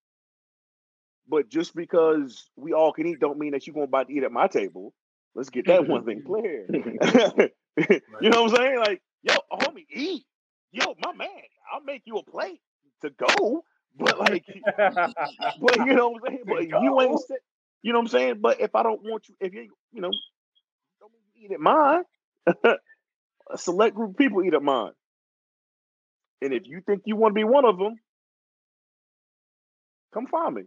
But just because we all can eat don't mean that you're gonna about to eat at my table. Let's get that one thing clear. you know what I'm saying? Like, yo, homie, eat. Yo, my man, I'll make you a plate to go. But like, but you know what I'm saying. But you ain't, you know what I'm saying. But if I don't want you, if you, you know, don't eat at mine. a select group of people eat at mine. And if you think you want to be one of them, come find me.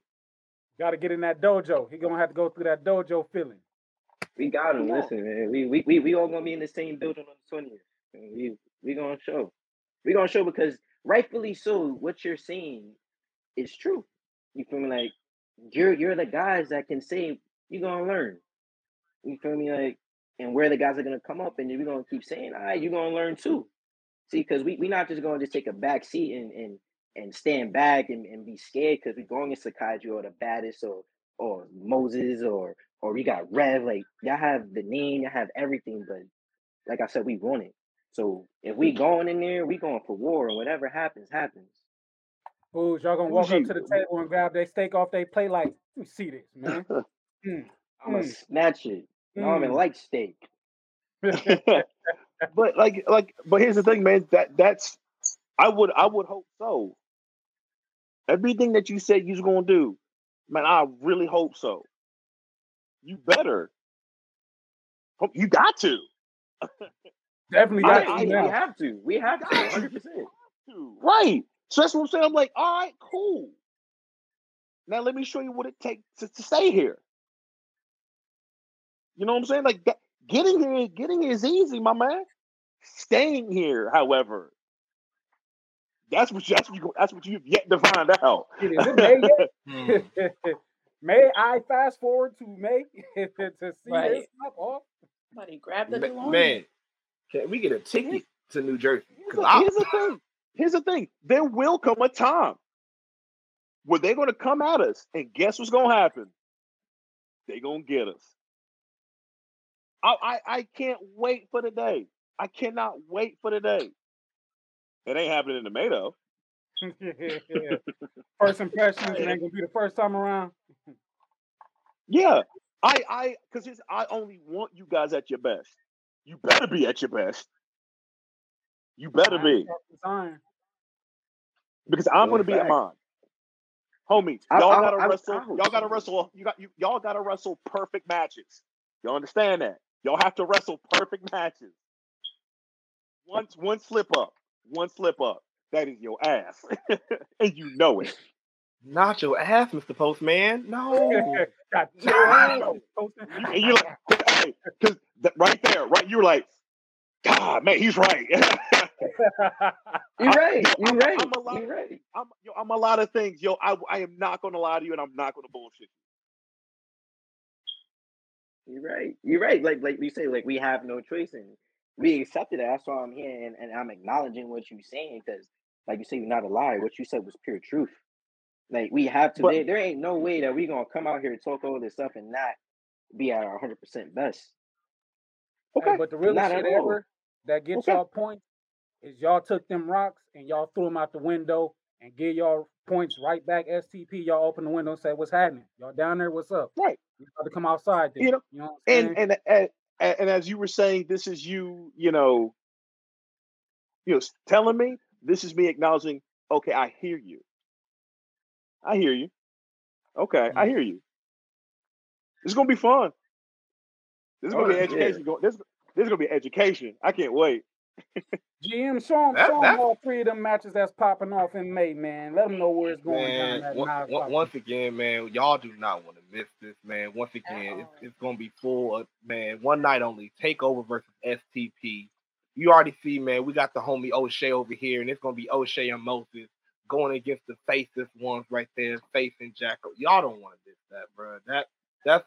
Got to get in that dojo. He gonna have to go through that dojo feeling. We got him. Listen, man. We we we, we all gonna be in the same building on the twentieth. We we gonna show. We gonna show because rightfully so. What you're saying is true. You feel me? Like you're you're the guys that can say you're gonna learn. You feel me? Like, and where the guys are gonna come up, and we're gonna keep saying, all right, you're gonna learn too. See, because we we not just gonna just take a back seat and and and stand back and, and be scared because we're going against the Kaiju or the baddest or or Moses or or we got Rev. Like y'all have the name, y'all have everything, but like I said, we want it. So if we going in there, we going for war, and whatever happens, happens. Fools, y'all gonna walk up to the table and grab their steak off their plate like, let me see this, man. Mm, I'm gonna mm. snatch it. Mm. I don't even like steak. but like, like, but here's the thing, man. That that's I would I would hope so. Everything that you said you're gonna do, man, I really hope so. You better. You got to. Definitely got I, to. I, we have to. We have to. 100. percent Right. So that's what I'm saying. I'm like, all right, cool. Now let me show you what it takes to, to stay here. You know what I'm saying? Like that, getting here, getting here is easy, my man. Staying here, however, that's what you, that's what you, that's what you've yet to find out. May, hmm. may I fast forward to May to see right. this up off? Somebody grab the man. Can we get a ticket to New Jersey? Here's, here's the thing. Here's the thing: there will come a time. where they're gonna come at us, and guess what's gonna happen? They're gonna get us. I, I I can't wait for the day. I cannot wait for the day. It ain't happening in the May though. First impressions it ain't gonna be the first time around. Yeah, I I because I only want you guys at your best. You better be at your best. You better be because I'm going to be at mine. Homie, y'all gotta I, wrestle. Y'all gotta wrestle. You got you, y'all gotta wrestle perfect matches. Y'all understand that? Y'all have to wrestle perfect matches. Once one slip up, one slip up, that is your ass, and you know it. Not your ass, Mr. Postman. No. Got your and you're like, because right there, right, you're like, God, man, he's right. you're right. You're right. I'm a lot, you're right. I'm, yo, I'm a lot of things. Yo, I, I am not going to lie to you, and I'm not going to bullshit you. You're right. You're right. Like like you say, like we have no choice, and we accepted it. That's why I'm here, and, and I'm acknowledging what you're saying because, like you say, you're not a liar. What you said was pure truth. Like we have to. But, there, there ain't no way that we're gonna come out here and talk all this stuff and not be at our hundred percent best. Okay, but the real shit ever that gets okay. y'all points is y'all took them rocks and y'all threw them out the window and give y'all points right back. STP, y'all open the window and say, "What's happening? Y'all down there? What's up?" Right. You got to come outside. There, you know. You know and, and and and as you were saying, this is you. You know. You know, telling me this is me acknowledging. Okay, I hear you. I hear you. Okay, mm-hmm. I hear you. This is gonna be fun. This is gonna oh, be education. Yeah. This this is gonna be education. I can't wait. GM, show them, that, show them all three of them matches that's popping off in May, man. Let them know where it's going. Man, one, once again, man, y'all do not want to miss this, man. Once again, it's, it's going to be full of, man, one night only. Takeover versus STP. You already see, man, we got the homie O'Shea over here, and it's going to be O'Shea and Moses going against the faceless ones right there, Faith and Jacko. Y'all don't want to miss that, bro. That that's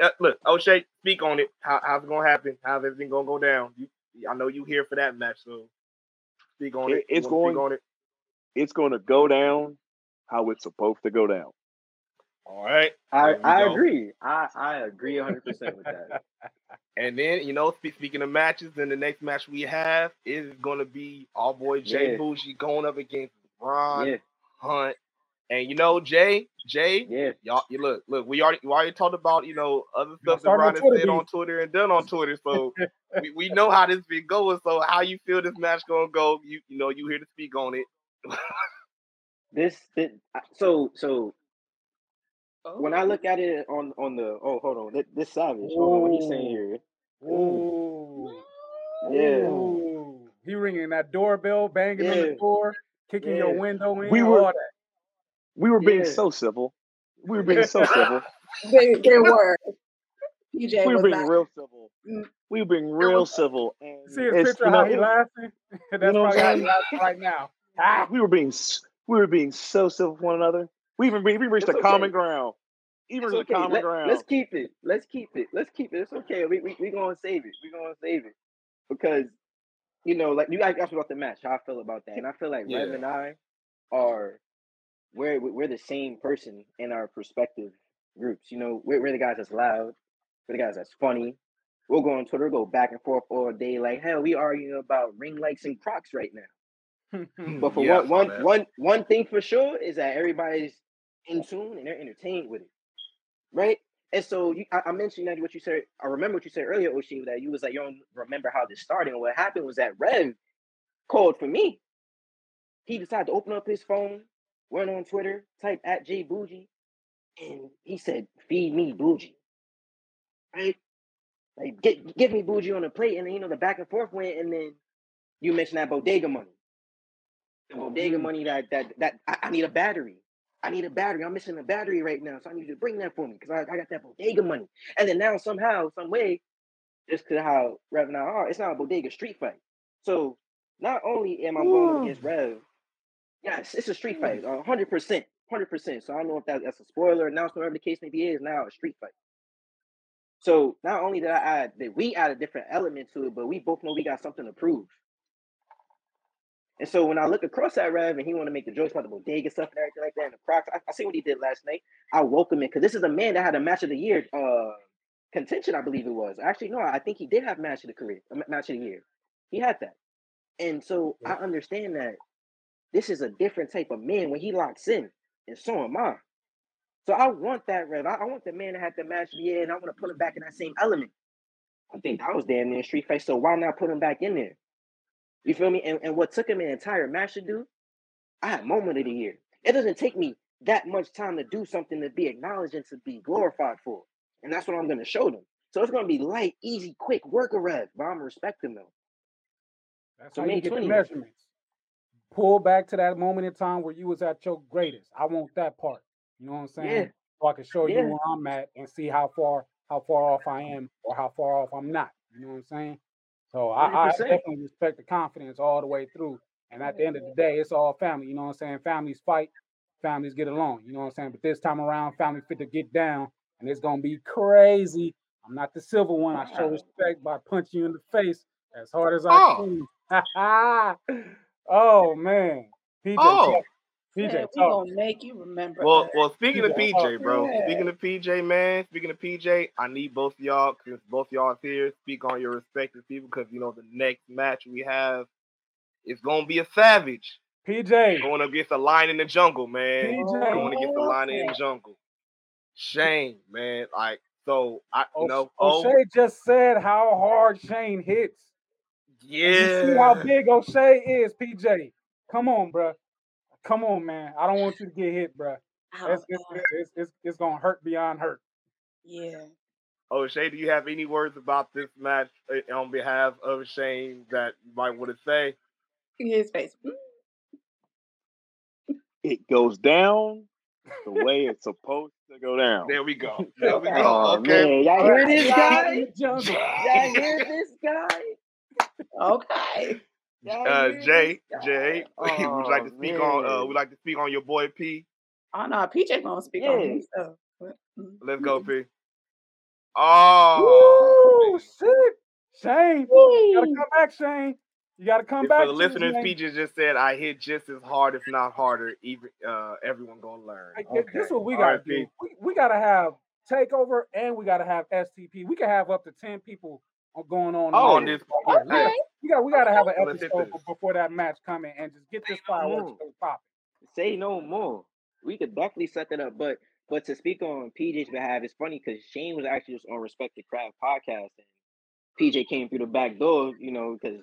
uh, look, O'Shea, speak on it. How, how's it gonna happen? How's everything gonna go down? You, I know you here for that match, so speak on it. it. It's going on it. It's going to go down how it's supposed to go down. All right. I, I agree. I, I agree 100% with that. And then, you know, speaking of matches, then the next match we have is going to be our boy Jay yeah. Bougie going up against Ron yeah. Hunt. And you know, Jay, Jay, yeah, y'all, you look, look, we already, we already talked about, you know, other stuff that Ron has said on Twitter and done on Twitter. So we, we know how this been going. So how you feel this match gonna go? You, you know, you here to speak on it. this, this, so, so oh. when I look at it on on the, oh, hold on, this, this savage. Hold on, what he's saying here? Ooh. Yeah. Ooh. He ringing that doorbell, banging yeah. on the door kicking yeah. your window in. We were, we were being yeah. so civil. We were being so civil. they, they were. PJ we were being real civil. Mm. We were being real civil. And See his picture how he laughing. That's you know probably how he laughing right now. Ah. We were being we were being so civil with one another. We even we reached it's a okay. common ground. Even the okay. common Let, ground. Let's keep it. Let's keep it. Let's keep it. It's okay. We we we gonna save it. We gonna save it because you know, like you guys asked about the match, how I feel about that, and I feel like yeah. Rev and I are we're we're the same person in our perspective groups. You know, we're, we're the guys that's loud, we're the guys that's funny. We'll go on Twitter, go back and forth all day. Like hell, we arguing about ring lights and Crocs right now. but for yeah, one one one one thing for sure is that everybody's in tune and they're entertained with it, right? And so you, I, I, mentioned that what you said. I remember what you said earlier, O'Shea, that you was like, you don't remember how this started. And what happened was that Rev called for me. He decided to open up his phone, went on Twitter, type at J Bougie, and he said, "Feed me Bougie." Right? Like, get give me Bougie on the plate, and then you know the back and forth went, and then you mentioned that bodega money, the bodega mm-hmm. money that that that I, I need a battery. I need a battery. I'm missing a battery right now. So I need you to bring that for me because I, I, got that bodega money. And then now somehow, some way, just to how Rev and I are, it's not a bodega street fight. So not only am I going against Rev, yes, it's a street fight, hundred percent, hundred percent. So I don't know if that, that's a spoiler announcement, whatever the case may be, is now a street fight. So not only did I add that we add a different element to it, but we both know we got something to prove. And so when I look across that Rev and he want to make the jokes about the bodega stuff and everything like that and the Crocs, I, I see what he did last night. I welcome it because this is a man that had a match of the year uh contention, I believe it was. Actually, no, I think he did have match of the career, match of the year. He had that. And so yeah. I understand that this is a different type of man when he locks in, and so am I. So I want that Rev. I, I want the man to have to match me and I want to put him back in that same element. I think that was damn near street fight. So why not put him back in there? You feel me? And, and what took him an entire match to do, I had moment of the year. It doesn't take me that much time to do something to be acknowledged and to be glorified for. And that's what I'm going to show them. So it's going to be light, easy, quick, work a rev, but I'm respecting them. That's so how you get the measurements. Pull back to that moment in time where you was at your greatest. I want that part. You know what I'm saying? Yeah. So I can show yeah. you where I'm at and see how far how far off I am or how far off I'm not. You know what I'm saying? So I, I, definitely respect the confidence all the way through. And at the end of the day, it's all family. You know what I'm saying? Families fight, families get along. You know what I'm saying? But this time around, family fit to get down, and it's gonna be crazy. I'm not the silver one. I show respect by punching you in the face as hard as I oh. can. oh man, PJ, oh. PJ, man, we gonna make you remember. Well, well. Speaking PJ, of PJ, bro. Yeah. Speaking of PJ, man. Speaking of PJ, I need both of y'all, because both y'all here, speak on your respective people, because you know the next match we have is gonna be a savage. PJ going against a lion in the jungle, man. PJ going against the lion in the jungle. Shane, man. Like so, I you know. O'Shea oh, just said how hard Shane hits. Yeah. You see how big O'Shea is, PJ. Come on, bro. Come on, man. I don't want you to get hit, bro. Oh, it's, it's, it's, it's, it's gonna hurt beyond hurt. Yeah. O'Shea, do you have any words about this match uh, on behalf of Shane that you might want to say? His face. It goes down the way it's supposed to go down. There we go. There we go. Oh, okay. Man. Y'all hear this guy? Y'all hear this guy? Okay. Uh, Jay, Jay, oh, would you like to speak man. on? Uh, would like to speak on your boy P? Oh no, PJ gonna speak yeah. on himself. Mm-hmm. Let's go, P. Oh, Ooh, shit, Shane, you gotta come back, Shane. You gotta come back. For the listeners, PJ just said I hit just as hard, if not harder. Even uh, everyone gonna learn. Okay. This is what we gotta right, do. We, we gotta have takeover, and we gotta have STP. We can have up to ten people going on. Oh, on this. Okay. We got we got to have an episode before that match coming and just get this fireworks popping. Say no more. We could definitely set that up, but but to speak on PJ's behalf, it's funny because Shane was actually just on Respected Craft podcast, and PJ came through the back door, you know, because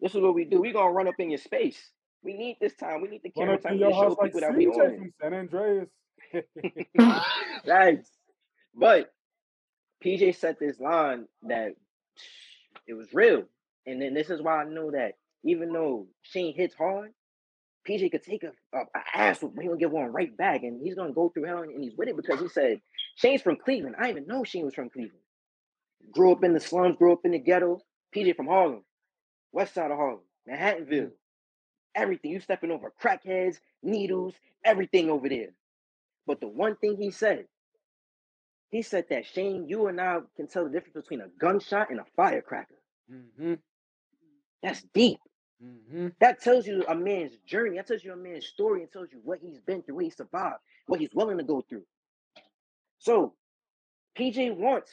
this is what we do. We're gonna run up in your space. We need this time. We need the camera time to show people that we on San Andreas. right. But PJ set this line that it was real. And then this is why I know that even though Shane hits hard, PJ could take a, a, a ass but he'll get one right back. And he's gonna go through hell and, and he's with it because he said Shane's from Cleveland. I didn't even know Shane was from Cleveland. Grew up in the slums, grew up in the ghetto. PJ from Harlem, west side of Harlem, Manhattanville. Everything. You stepping over crackheads, needles, everything over there. But the one thing he said, he said that Shane, you and I can tell the difference between a gunshot and a firecracker. Mm-hmm. That's deep. Mm-hmm. That tells you a man's journey. That tells you a man's story and tells you what he's been through, what he survived, what he's willing to go through. So PJ wants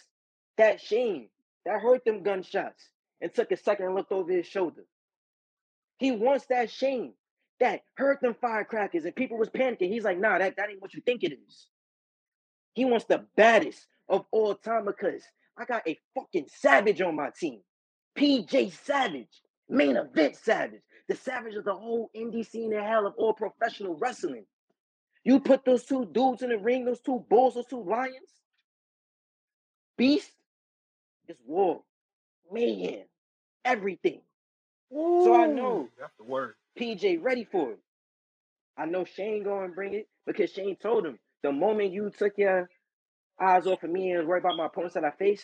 that Shane that heard them gunshots and took a second and looked over his shoulder. He wants that Shane that heard them firecrackers and people was panicking. He's like, nah, that, that ain't what you think it is. He wants the baddest of all time because I got a fucking savage on my team. PJ Savage, main event Savage, the Savage of the whole indie scene in hell of all professional wrestling. You put those two dudes in the ring, those two bulls, those two lions, beast, it's war, mayhem, everything. Ooh, so I know that's the word. PJ ready for it. I know Shane going to bring it because Shane told him the moment you took your eyes off of me and worried about my opponents that I face,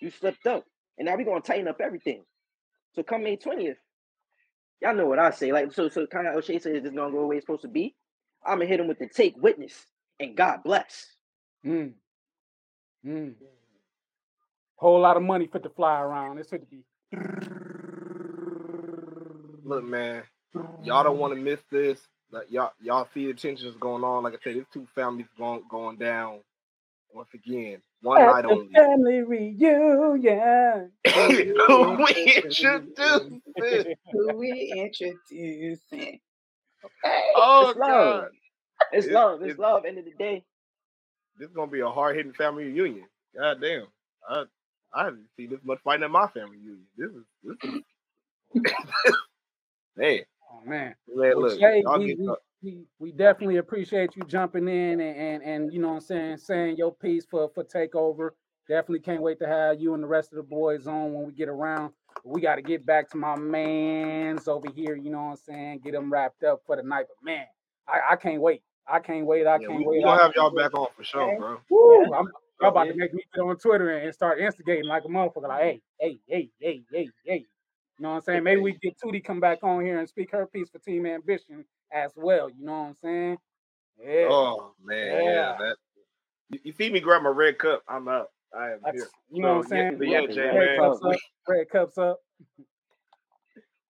you slipped up. And now we're gonna tighten up everything. So come May 20th, y'all know what I say. Like so, so kind of O'Shea says it's gonna go the way it's supposed to be. I'm gonna hit him with the take witness and God bless. Mm. Mm. Whole lot of money for to fly around. It's fit to be. Look, man, y'all don't want to miss this. Like, y'all y'all see the tensions going on. Like I said, there's two families going going down once again. One At night the only. family reunion. Who we introducing? Who we introducing? Okay. Oh It's love. god. It's love. It's it- love. End of the day. This is gonna be a hard hitting family reunion. God damn. I I haven't seen this much fighting in my family reunion. This is this is man. Man. Man, Well, look, Jay, we, we, we, we definitely appreciate you jumping in and, and, and you know what I'm saying, saying your piece for, for takeover. Definitely can't wait to have you and the rest of the boys on when we get around. We got to get back to my mans over here, you know what I'm saying, get them wrapped up for the night. But man, I, I can't wait. I can't wait. I Yeah, can't we, wait. we gonna I have y'all wait. back on for sure, bro. Woo, Yeah. I'm, y'all about Yeah. to make me get on Twitter and and start instigating like a motherfucker. Like, hey, hey, hey, hey, hey, hey. You know what I'm saying? Maybe we get Tootie come back on here and speak her piece for Team Ambition as well. You know what I'm saying? Yeah. Oh man, yeah. Yeah. that you, see me grab my red cup, I'm out. I am That's, here. you know what I'm So, yeah, saying? yeah, Red Jay, Red man. cups up. Red cups up.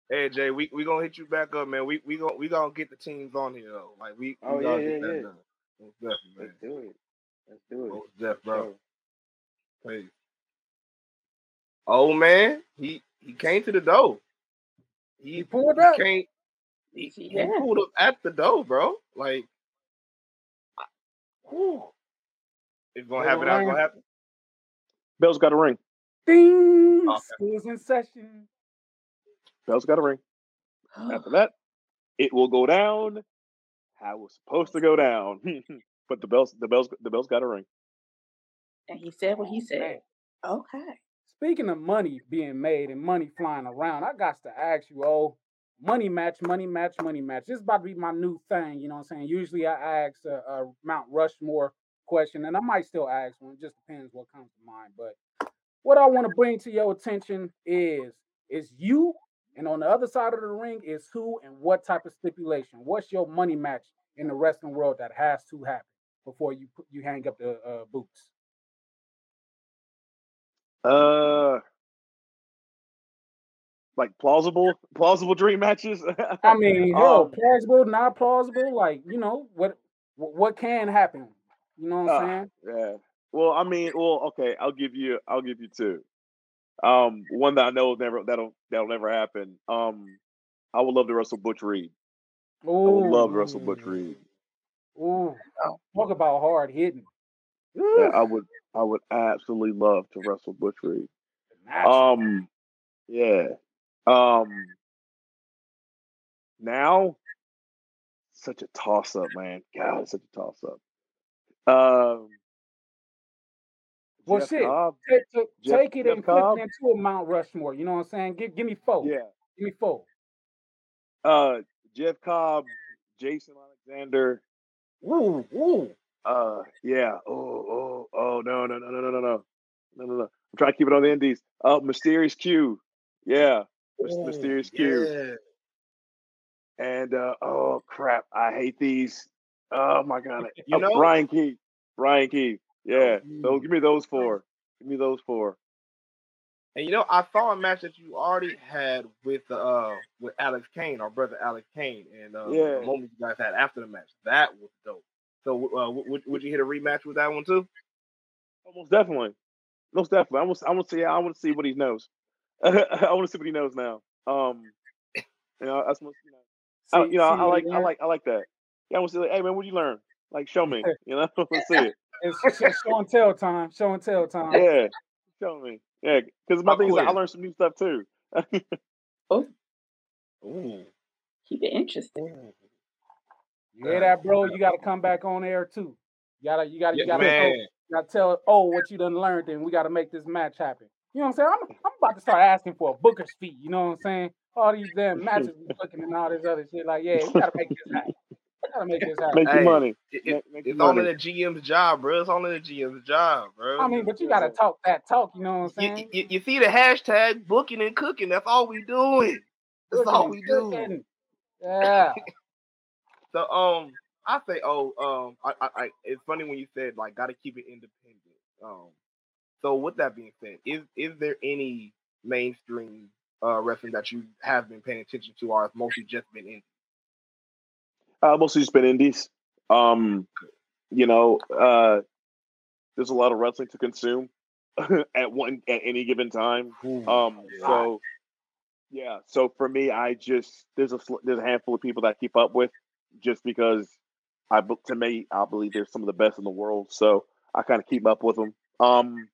Hey Jay, we we gonna hit you back up, man. We we gonna we gonna get the teams on here though. Like we, we Oh, yeah, yeah, get that yeah. done. Most definitely, man. Let's do it. Let's do it. Most definitely, bro. Hey. Oh man, he he came to the door. He, He pulled up. came. He, he pulled up at the door, bro. Like, I- whew. it's gonna happen. It's gonna happen. Bell's got a ring. Ding. Okay. School's in session. Bell's got a ring. After that, it will go down how it was supposed to go down. but the bells, the bells, the bells got a ring. And he said what he oh, said. Okay. Speaking of money being made and money flying around, I got to ask you, oh, money match, money match, money match. This is about to be my new thing. You know what I'm saying? Usually I ask a, a Mount Rushmore question, and I might still ask one. It just depends what comes to mind. But what I want to bring to your attention is is you, and on the other side of the ring is who and what type of stipulation. What's your money match in the wrestling world that has to happen before you you hang up the uh, boots? Uh, like plausible, plausible dream matches. I mean, hell, Um, plausible, not plausible. Like, you know, what what can happen? You know what I'm Uh, saying? yeah. Well, I mean, well, okay. I'll give you, I'll give you two. Um, one that I know never that'll that'll never happen. Um, I would love to wrestle Butch Reed. I would love to wrestle Butch Reed. Ooh, talk about hard hitting. Yeah, I would, I would absolutely love to wrestle Butch Reed. Um, yeah. Um, now, such a toss up, man. God, such a toss up. Um, well, Jeff shit. Cobb? Take, take- Jeff- take it Jeff and flip Cobb? it into a Mount Rushmore. You know what I'm saying? Give give me four. Yeah. Give me four. Uh, Jeff Cobb, Jason Alexander. Woo, woo. Uh, yeah. Oh, oh, oh, no, no, no, no, no, no, no, no, no, no. I'm trying to keep it on the indies. Oh, Mysterious Q. Yeah. Ooh, Mysterious Q. Yeah. And uh, oh crap, I hate these. Oh my god, You Uh, know- Brian Keith, Brian Keith, yeah. Mm. So give me those four. Give me those four. And you know, I saw a match that you already had with uh with Alex Kane, our brother Alex Kane, and uh, Yeah. the moment you guys had after the match. That was dope. So, uh, would would you hit a rematch with that one too? Almost definitely, most definitely. I want, I want to see, I want to see what he knows. I want to see what he knows now. Um, you know, that's what you know. I, you know, I like, I like, I like that. Yeah, I want to see, like, hey man, what would you learn? Like, show me. You know, let's see it. It's sh- show and tell time. Show and tell time. Yeah, show me. Yeah, because my Pop thing is, like, I learned some new stuff too. oh, Ooh. Keep it interesting. You hear that, bro? You got to come back on air too. You gotta, you gotta, you Yeah, gotta, man. tell, you gotta tell oh what you done learned, and we gotta make this match happen. You know what I'm saying? I'm, I'm about to start asking for a booker's fee. You know what I'm saying? All these damn matches we booking and all this other shit. Like, yeah, we gotta make this happen. We gotta make this happen. Make Hey, your money. It- Make, it- make your it's only the GM's job, bro. It's only the GM's job, bro. I mean, but you gotta talk that talk. You know what I'm saying? you, you see the hashtag booking and cooking. That's all we doing. That's Cooking all we do. cooking. Yeah. So um, I say oh um, I, I, I it's funny when you said like got to keep it independent. Um, so with that being said, is is there any mainstream uh, wrestling that you have been paying attention to, or has mostly just been in? Uh, mostly just been indies. Um, you know, uh, there's a lot of wrestling to consume at one at any given time. Um, Yeah. so yeah, so for me, I just there's a there's a handful of people that I keep up with just because I to me I believe they're some of the best in the world. So I kind of keep up with them. Um,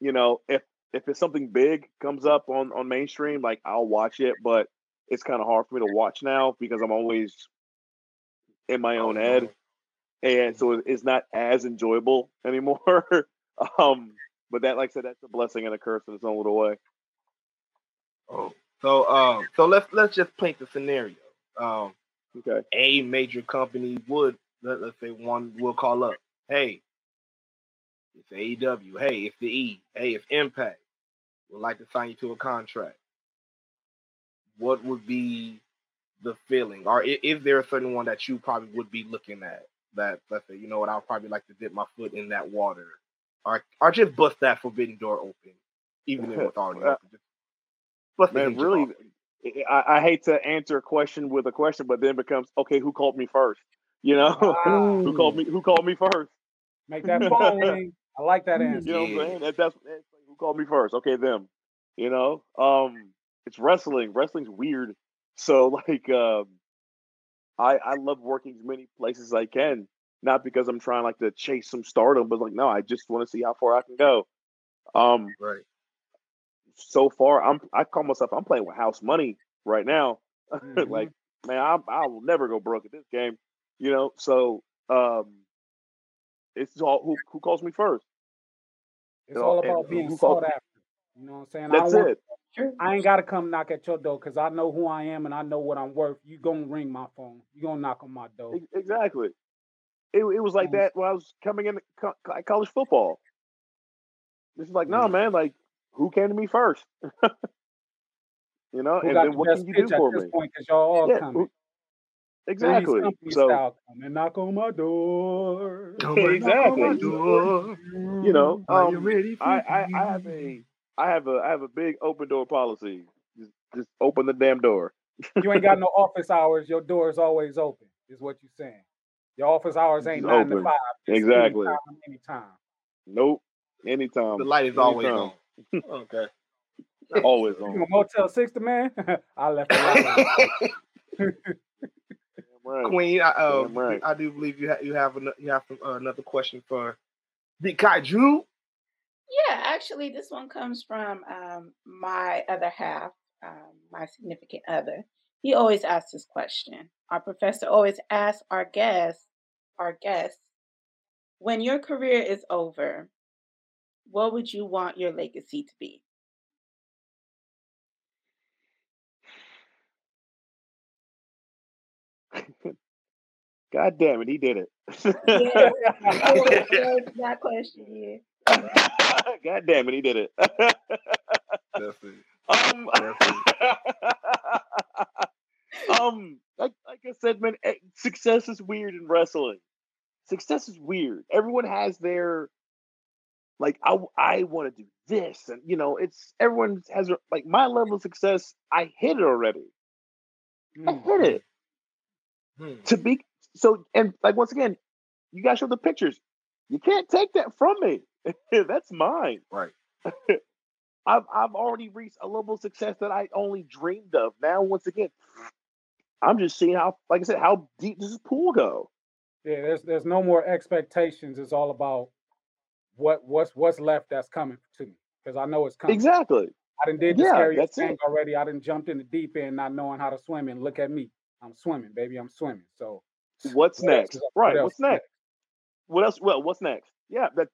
you know, if if it's something big comes up on on mainstream, like I'll watch it, but it's kind of hard for me to watch now because I'm always in my own head, and so it's not as enjoyable anymore. um, but that, like I said, that's a blessing and a curse in its own little way. Oh, so um, so let's let's just paint the scenario. Um, Okay. a major company would let, let's say one will call up, hey, it's AEW, hey, it's the E, hey, it's Impact, would like to sign you to a contract. What would be the feeling, or is, is there a certain one that you probably would be looking at that let's say, you know what, I'll probably like to dip my foot in that water, or or just bust that forbidden door open, even if it's already open. Just bust Man, really. I, I hate to answer a question with a question, but then it becomes okay. Who called me first? You know, Ah, who called me? Who called me first? Make that phone ring. I like that answer. You know what I'm saying? That, that's, that's like, who called me first. Okay, them. You know, um, it's wrestling. Wrestling's weird. So like, um, I I love working as many places as I can, not because I'm trying like to chase some stardom, but like no, I just want to see how far I can go. Um, Right. So far, I'm I call myself I'm playing with house money right now. Mhm. like, man, I I will never go broke at this game. You know, so um, it's all who who calls me first. It's know, all about being sought after. You know what I'm saying? I That's want, it. I ain't gotta come knock at your door because I know who I am and I know what I'm worth. You gonna ring my phone. You gonna knock on my door. Exactly. It, it was like Mm. that when I was coming in co- co- college football. It's like, no, Mhm. man, like, who came to me first? you know, Who and then the what can you do at for this me? point? Because y'all all Yeah, coming. who- exactly. Three's company So, style come and knock on my door. Come and knock on my Exactly. door. you know, Are you um, ready I, I, I have a, I have a, I have a big open door policy. Just, just open the damn door. you ain't got no office hours. Your door is always open. Is what you're saying? Your office hours ain't Just nine to open. five. It's Exactly. Anytime, anytime. Nope. Anytime. The light is always on. Okay. Always on. a Motel Six the man? I left the on. Right. Queen, I, uh, right. I do believe you ha- you have an- you have some, uh, another question for the Kaiju. Yeah, actually, this one comes from um, my other half, um, my significant other. He always asks this question. Our professor always asks our guests, our guests, when your career is over, what would you want your legacy to be? God damn it, he did it. Yeah, that that question. Yeah. God damn it, he did it. That's it. um, That's um, like like I said, man, eh, success is weird in wrestling. Success is weird. Everyone has their like I I want to do this, and you know, it's everyone has like my level of success. I hit it already. I Mm. hit it Hmm. to be so, and like once again, you guys show the pictures. You can't take that from me. That's mine. Right. I've I've already reached a level of success that I only dreamed of. Now, once again, I'm just seeing how, like I said, how deep does this pool go? Yeah, there's there's no more expectations. It's all about what what's what's left that's coming to me because I know it's coming. Exactly. I done did the Yeah, scariest thing it. already. I didn't jumped in the deep end not knowing how to swim and look at me. I'm swimming, baby. I'm swimming. So What's what next? is up? What Right. What's is next? What else? Well, what's next? Yeah, that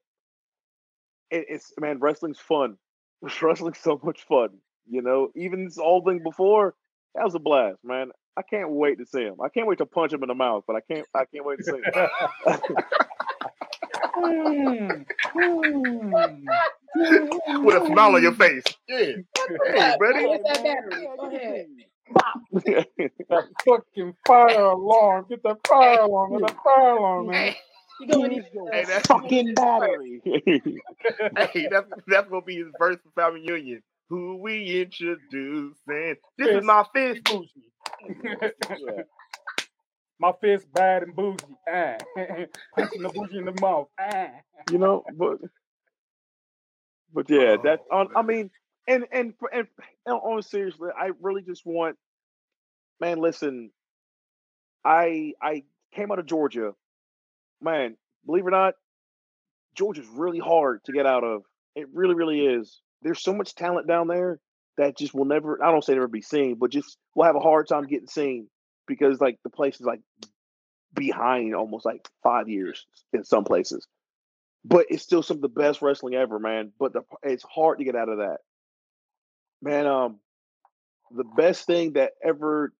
it, it's man, wrestling's fun. Wrestling's so much fun. You know, even this old thing before, that was a blast, man. I can't wait to see him. I can't wait to punch him in the mouth, but I can't. I can't wait to see him. Mm, mm. With a smile on your face. Yeah. Hey, buddy. Get that battery. Go ahead. that fucking fire alarm. Get that fire alarm. Get that fire alarm, man. You gonna need Hey, that's fucking battery. hey, that's that's gonna be his first family reunion. who we introducing. This is my fist. bougie. My fist bad and bougie. Ah. Punching the bougie in the mouth. Ah. You know, but but yeah, that Oh, on I mean, and and and and on seriously, I really just want, man. Listen, I I came out of Georgia, man. Believe it or not, Georgia's really hard to get out of. It really, really is. There's so much talent down there that just will never. I don't say never be seen, but just will have a hard time getting seen because like the place is like behind almost like five years in some places but it's still some of the best wrestling ever, man. But the, it's hard to get out of that, man. Um, the best thing that ever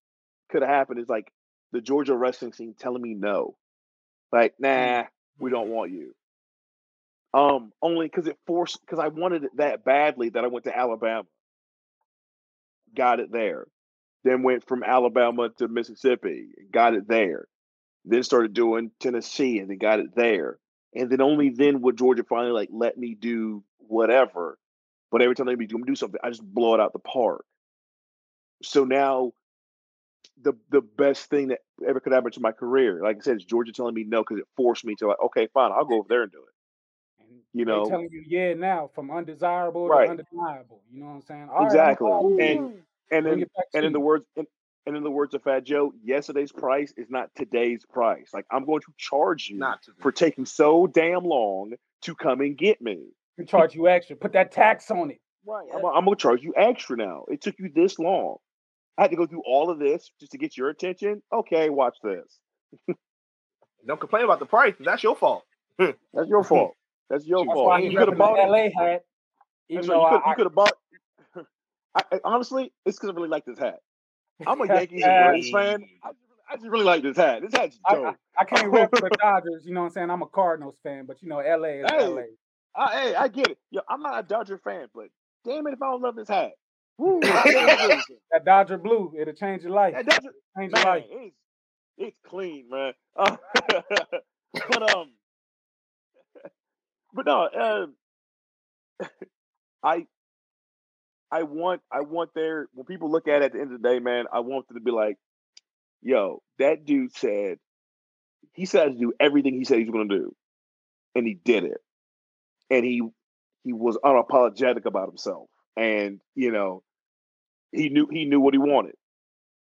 could have happened is like the Georgia wrestling scene telling me no, like nah, we don't want you. Um, only because it forced because I wanted it that badly that I went to Alabama, got it there, then went from Alabama to Mississippi, got it there, then started doing Tennessee and then got it there and then only then would Georgia finally like let me do whatever. But every time they be doing do something, I just blow it out the park. So now, the the best thing that ever could happen to my career, like I said, is Georgia telling me no because it forced me to like, okay, fine, I'll go over there and do it. And You know, telling you yeah now from undesirable right? to undeniable. You know what I'm saying? All right, Exactly. gonna And. And then and in the words and, and in the words of Fat Joe, yesterday's price is not today's price. Like I'm going to charge you Not for taking so damn long to come and get me. We charge you extra. Put that tax on it. Right. I'm, I'm gonna charge you extra now. It took you this long. I had to go through all of this just to get your attention. Okay, watch this. Don't complain about the price. That's your fault. That's your fault. That's your That's fault. you could have bought. LA hat. Even That's right. You could you could have bought. I, I, honestly, it's because I really like this hat. I'm a Yankees and Braves fan. I just, I just really like this hat. This hat's I, I, dope. I can't rep for the Dodgers. You know what I'm saying? I'm a Cardinals fan, but you know LA is hey, LA. I, hey, I get it. Yo, I'm not a Dodger fan, but damn it if I don't love this hat. Woo, I damn agree with you. That Dodger blue, it'll change your life. That Dodger, Change your life. it's it's clean, man. Uh, but um, but no, um, I I want I want their when people look at it at the end of the day, man, I want them to be like, yo, that dude said he said to do everything he said he was gonna do. And he did it. And he he was unapologetic about himself. And you know, he knew he knew what he wanted.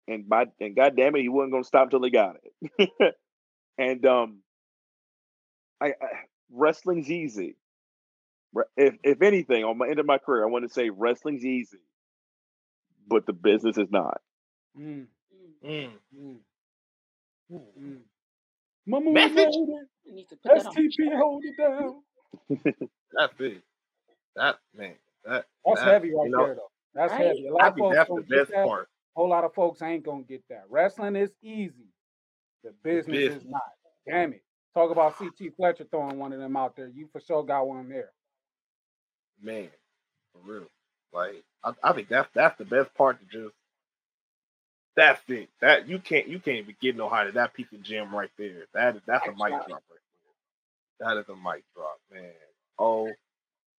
And by and god damn it, he wasn't gonna stop until he got it. and um I, I wrestling's easy. Re- If if anything, on my end of my career, I want to say wrestling's easy, but the business is not. Mm, Mm. mm, Mm. mm. Mama Message. made You need to put it. that on. STP hold it down. That's it. That man. That That's that heavy right you know. there though. That's Right? heavy. A lot I of folks that's the best that. part. A whole lot of folks ain't gonna get that. Wrestling is easy. The The business is not. Damn it. Talk about CT Fletcher throwing one of them out there. You for sure got one there. Man, for real. Like I, I think that's that's the best part to just that's it. That you can't you can't even get no higher. Than that piece of gym right there. That is that's a mic drop right there. That is a mic drop, man. Oh,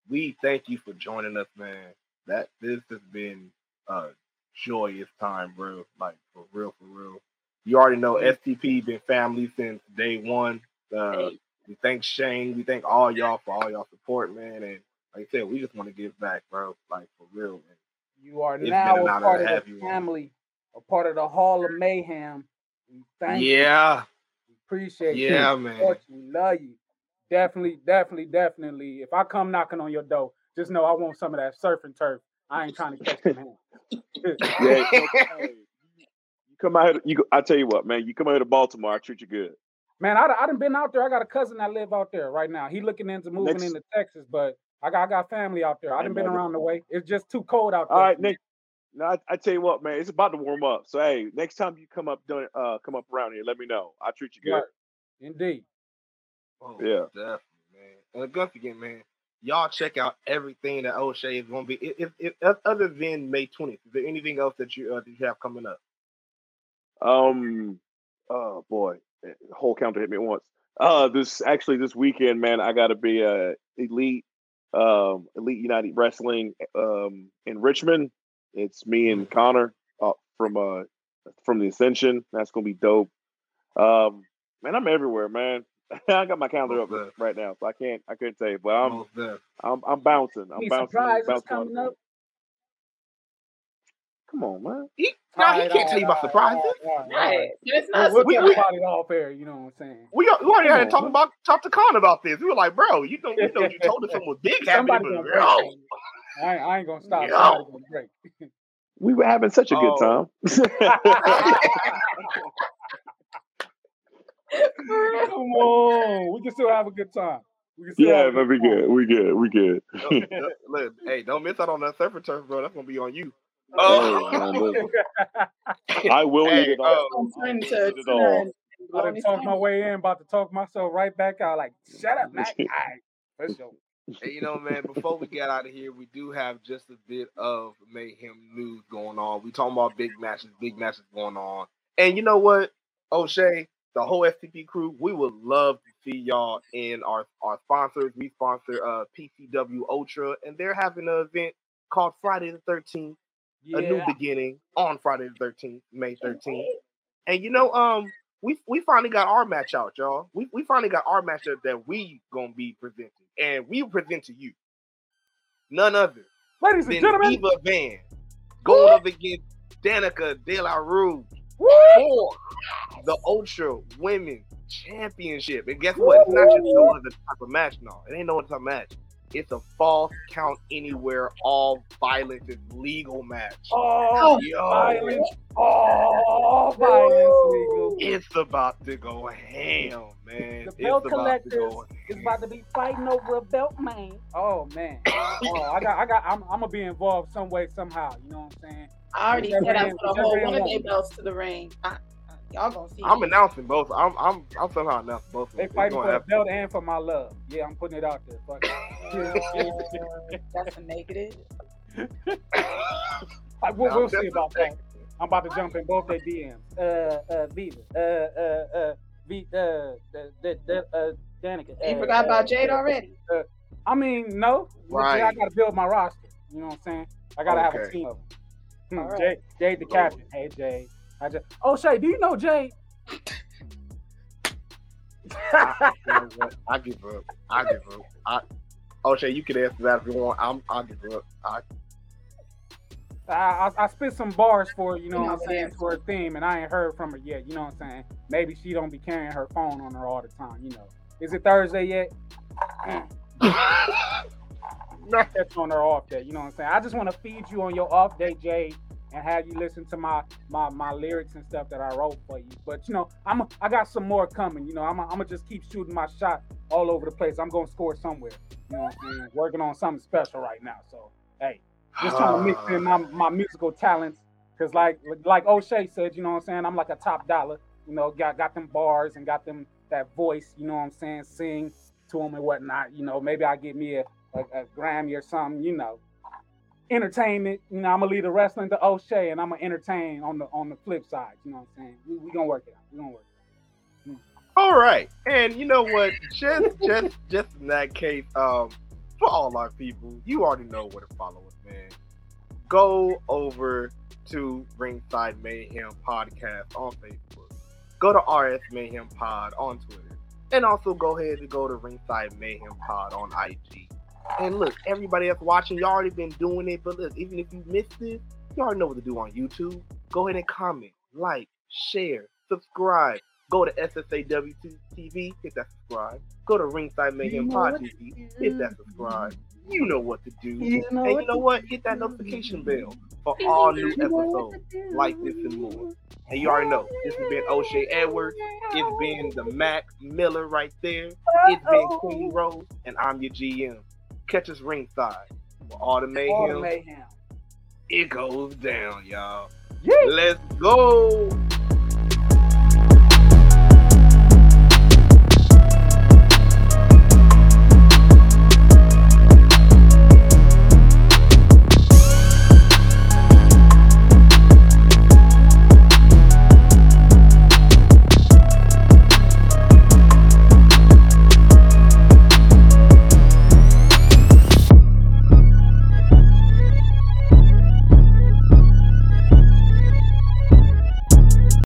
we thank you for joining us, man. That this has been a joyous time, bro. Like for real, for real. You already know STP been family since day one. Uh, we thank Shane. We thank all y'all for all y'all support, man. And like I said, we just want to give back, bro. Like for real. Man. You are It's now a part of the you on. family, a part of the Hall of Mayhem. We thank you. Yeah, We appreciate you. yeah, We man. We love you. Definitely, definitely, definitely. If I come knocking on your door, just know I want some of that surf and turf. I ain't trying to catch them hands. Yeah, you come out. Here, you go- I tell you what, man. You come out here to Baltimore, I treat you good. Man, I, I done been out there. I got a cousin that live out there right now. He looking into moving Next, into Texas, but I got I got family out there. I hey, done been around the way. It's just too cold out there All right, for. Nick. No, I, I tell you what, man. It's about to warm up. So hey, next time you come up, doing, uh, come up around here, let me know. I treat you Right. good. Indeed. Oh, Yeah. definitely, man. And once again, man, y'all check out everything that O'Shea is going to be. If, if, if other than May 20th, is there anything else that you uh, that you have coming up? Um. Oh boy, eh, whole counter hit me at once. Uh, this actually this weekend, man. I got to be a elite um, Elite United Wrestling um, in Richmond. It's me and Konnor uh, from uh from the Ascension. That's gonna be dope. Um, man, I'm everywhere, man. I got my calendar up Most right now, so I can't I couldn't say, it, but I'm Most def. I'm I'm bouncing. I'm Any bouncing. bouncing coming up? Come on, man. He, nah, he can't tell you about alright, surprises. alright, alright, Right. it's We'll, not we'll We- talk we- about it off air. You know what I'm saying? We, we already had to talk about talk to Kaun about this. We were like, bro, you know, you know, you told us something was big happening, Somebody but gonna break. yo. I, ain't- I ain't gonna stop. Yo. Gonna break. We were having such a good Oh. time. Come on, we can still have a good time. We can still yeah, but we good. We good. We good. Hey, don't miss out on that surfer turf, bro. That's gonna be on you. Hey, man, look, I will eat it all. oh, I'm trying Eat to it all. I done talked my way in, about to talk myself right back out. Like, shut up, Mac. All right, for sure. Hey, you know, man, before we get out of here, we do have just a bit of mayhem news going on. We talking about big matches, big matches going on. And you know what, O'Shea, the whole STP crew, we would love to see y'all in our, our sponsors. We sponsor uh PCW Ultra, and they're having an event called Friday the 13th, a new beginning on Friday the 13th, May 13th. And you know, um, we we finally got our match out, y'all. We we finally got our matchup that we gonna be presenting, and we present to you none other Ladies and gentlemen, Viva Van going up against Danica De La Rue for the Ultra Women's Championship. And guess what? It's not just no other type of match. No, it ain't no other type of match. It's a false count anywhere, all violence is legal match. all Yo, violence, all violence legal. it's about to go ham, man. The It's belt about to collectors go is about to be fighting over a belt, man. Oh man, oh, I got, I got, I'm, I'm gonna be involved some way, somehow. You know what I'm saying? I already said I end- put a whichever whole one of their belts to the ring. I, I- y'all gonna see. I'm it. announcing both. I'm I'm I'm somehow announcing both. of They them. It's fighting for the belt and for my love. Yeah, I'm putting it out there. Fuck it. Uh, that's a negative. Like, we'll, No, we'll see about okay. that. I'm about to jump in both their DMs. Uh, uh, Viva. Uh, uh, uh, V, uh, the, the, the, uh, Danica. You uh, forgot about uh, Jade uh, already. I mean, no. Right. I gotta build my roster. You know what I'm saying? I gotta have a team of them. Hmm, All right. Jade, Jade the captain. Hey, Jade. I just, oh, Shay, do you know Jade? You know what? I give up. I give up. I oh Shay, you can answer that if you want. I'm I'll give up. I I, I, I spit some bars for you know what I'm saying for a theme, and I ain't heard from her yet. You know what I'm saying? Maybe she don't be carrying her phone on her all the time. You know, is it Thursday yet? Mm. Catch on her off day. You know what I'm saying? I just want to feed you on your off day, Jay, and have you listen to my my my lyrics and stuff that I wrote for you. But you know, I'm a, I got some more coming. You know, I'm i I'm gonna just keep shooting my shot all over the place. I'm gonna score somewhere. You know I'm? Working on something special right now. So hey just trying to mix in my, my musical talents. Cause like like O'Shea said, you know what I'm saying, I'm like a top dollar. You know, got got them bars and got them that voice. You know what I'm saying, sing to them and whatnot. You know, maybe I get me a, a, a Grammy or something. You know, entertainment. You know, I'm gonna leave the wrestling to O'Shea, and I'm gonna entertain on the on the flip side. You know what I'm saying? We, we gonna work it out. We gonna work. It out All right, and you know what? Just, just, just in that case, um, for all our people, you already know where to follow us, man. Go over to Ringside Mayhem Podcast on Facebook. Go to RS Mayhem Pod on Twitter, and also go ahead and go to Ringside Mayhem Pod on IG. And look, everybody that's watching, y'all already been doing it, but look, even if you missed it, you already know what to do on YouTube. Go ahead and comment, like, share, subscribe. Go to SSAW TV, hit that subscribe. Go to Ringside Mayhem Pod TV, hit that subscribe. You know what to do. You know and you know what? Hit that notification bell for all new episodes like this and more. And you already know, this has been O'Shea Edwards. It's been the Mac Miller right there. It's been Queen Rose, and I'm your GM. Catch us ringside for all the All the mayhem. mayhem. It goes down, y'all. Yeah. Let's go.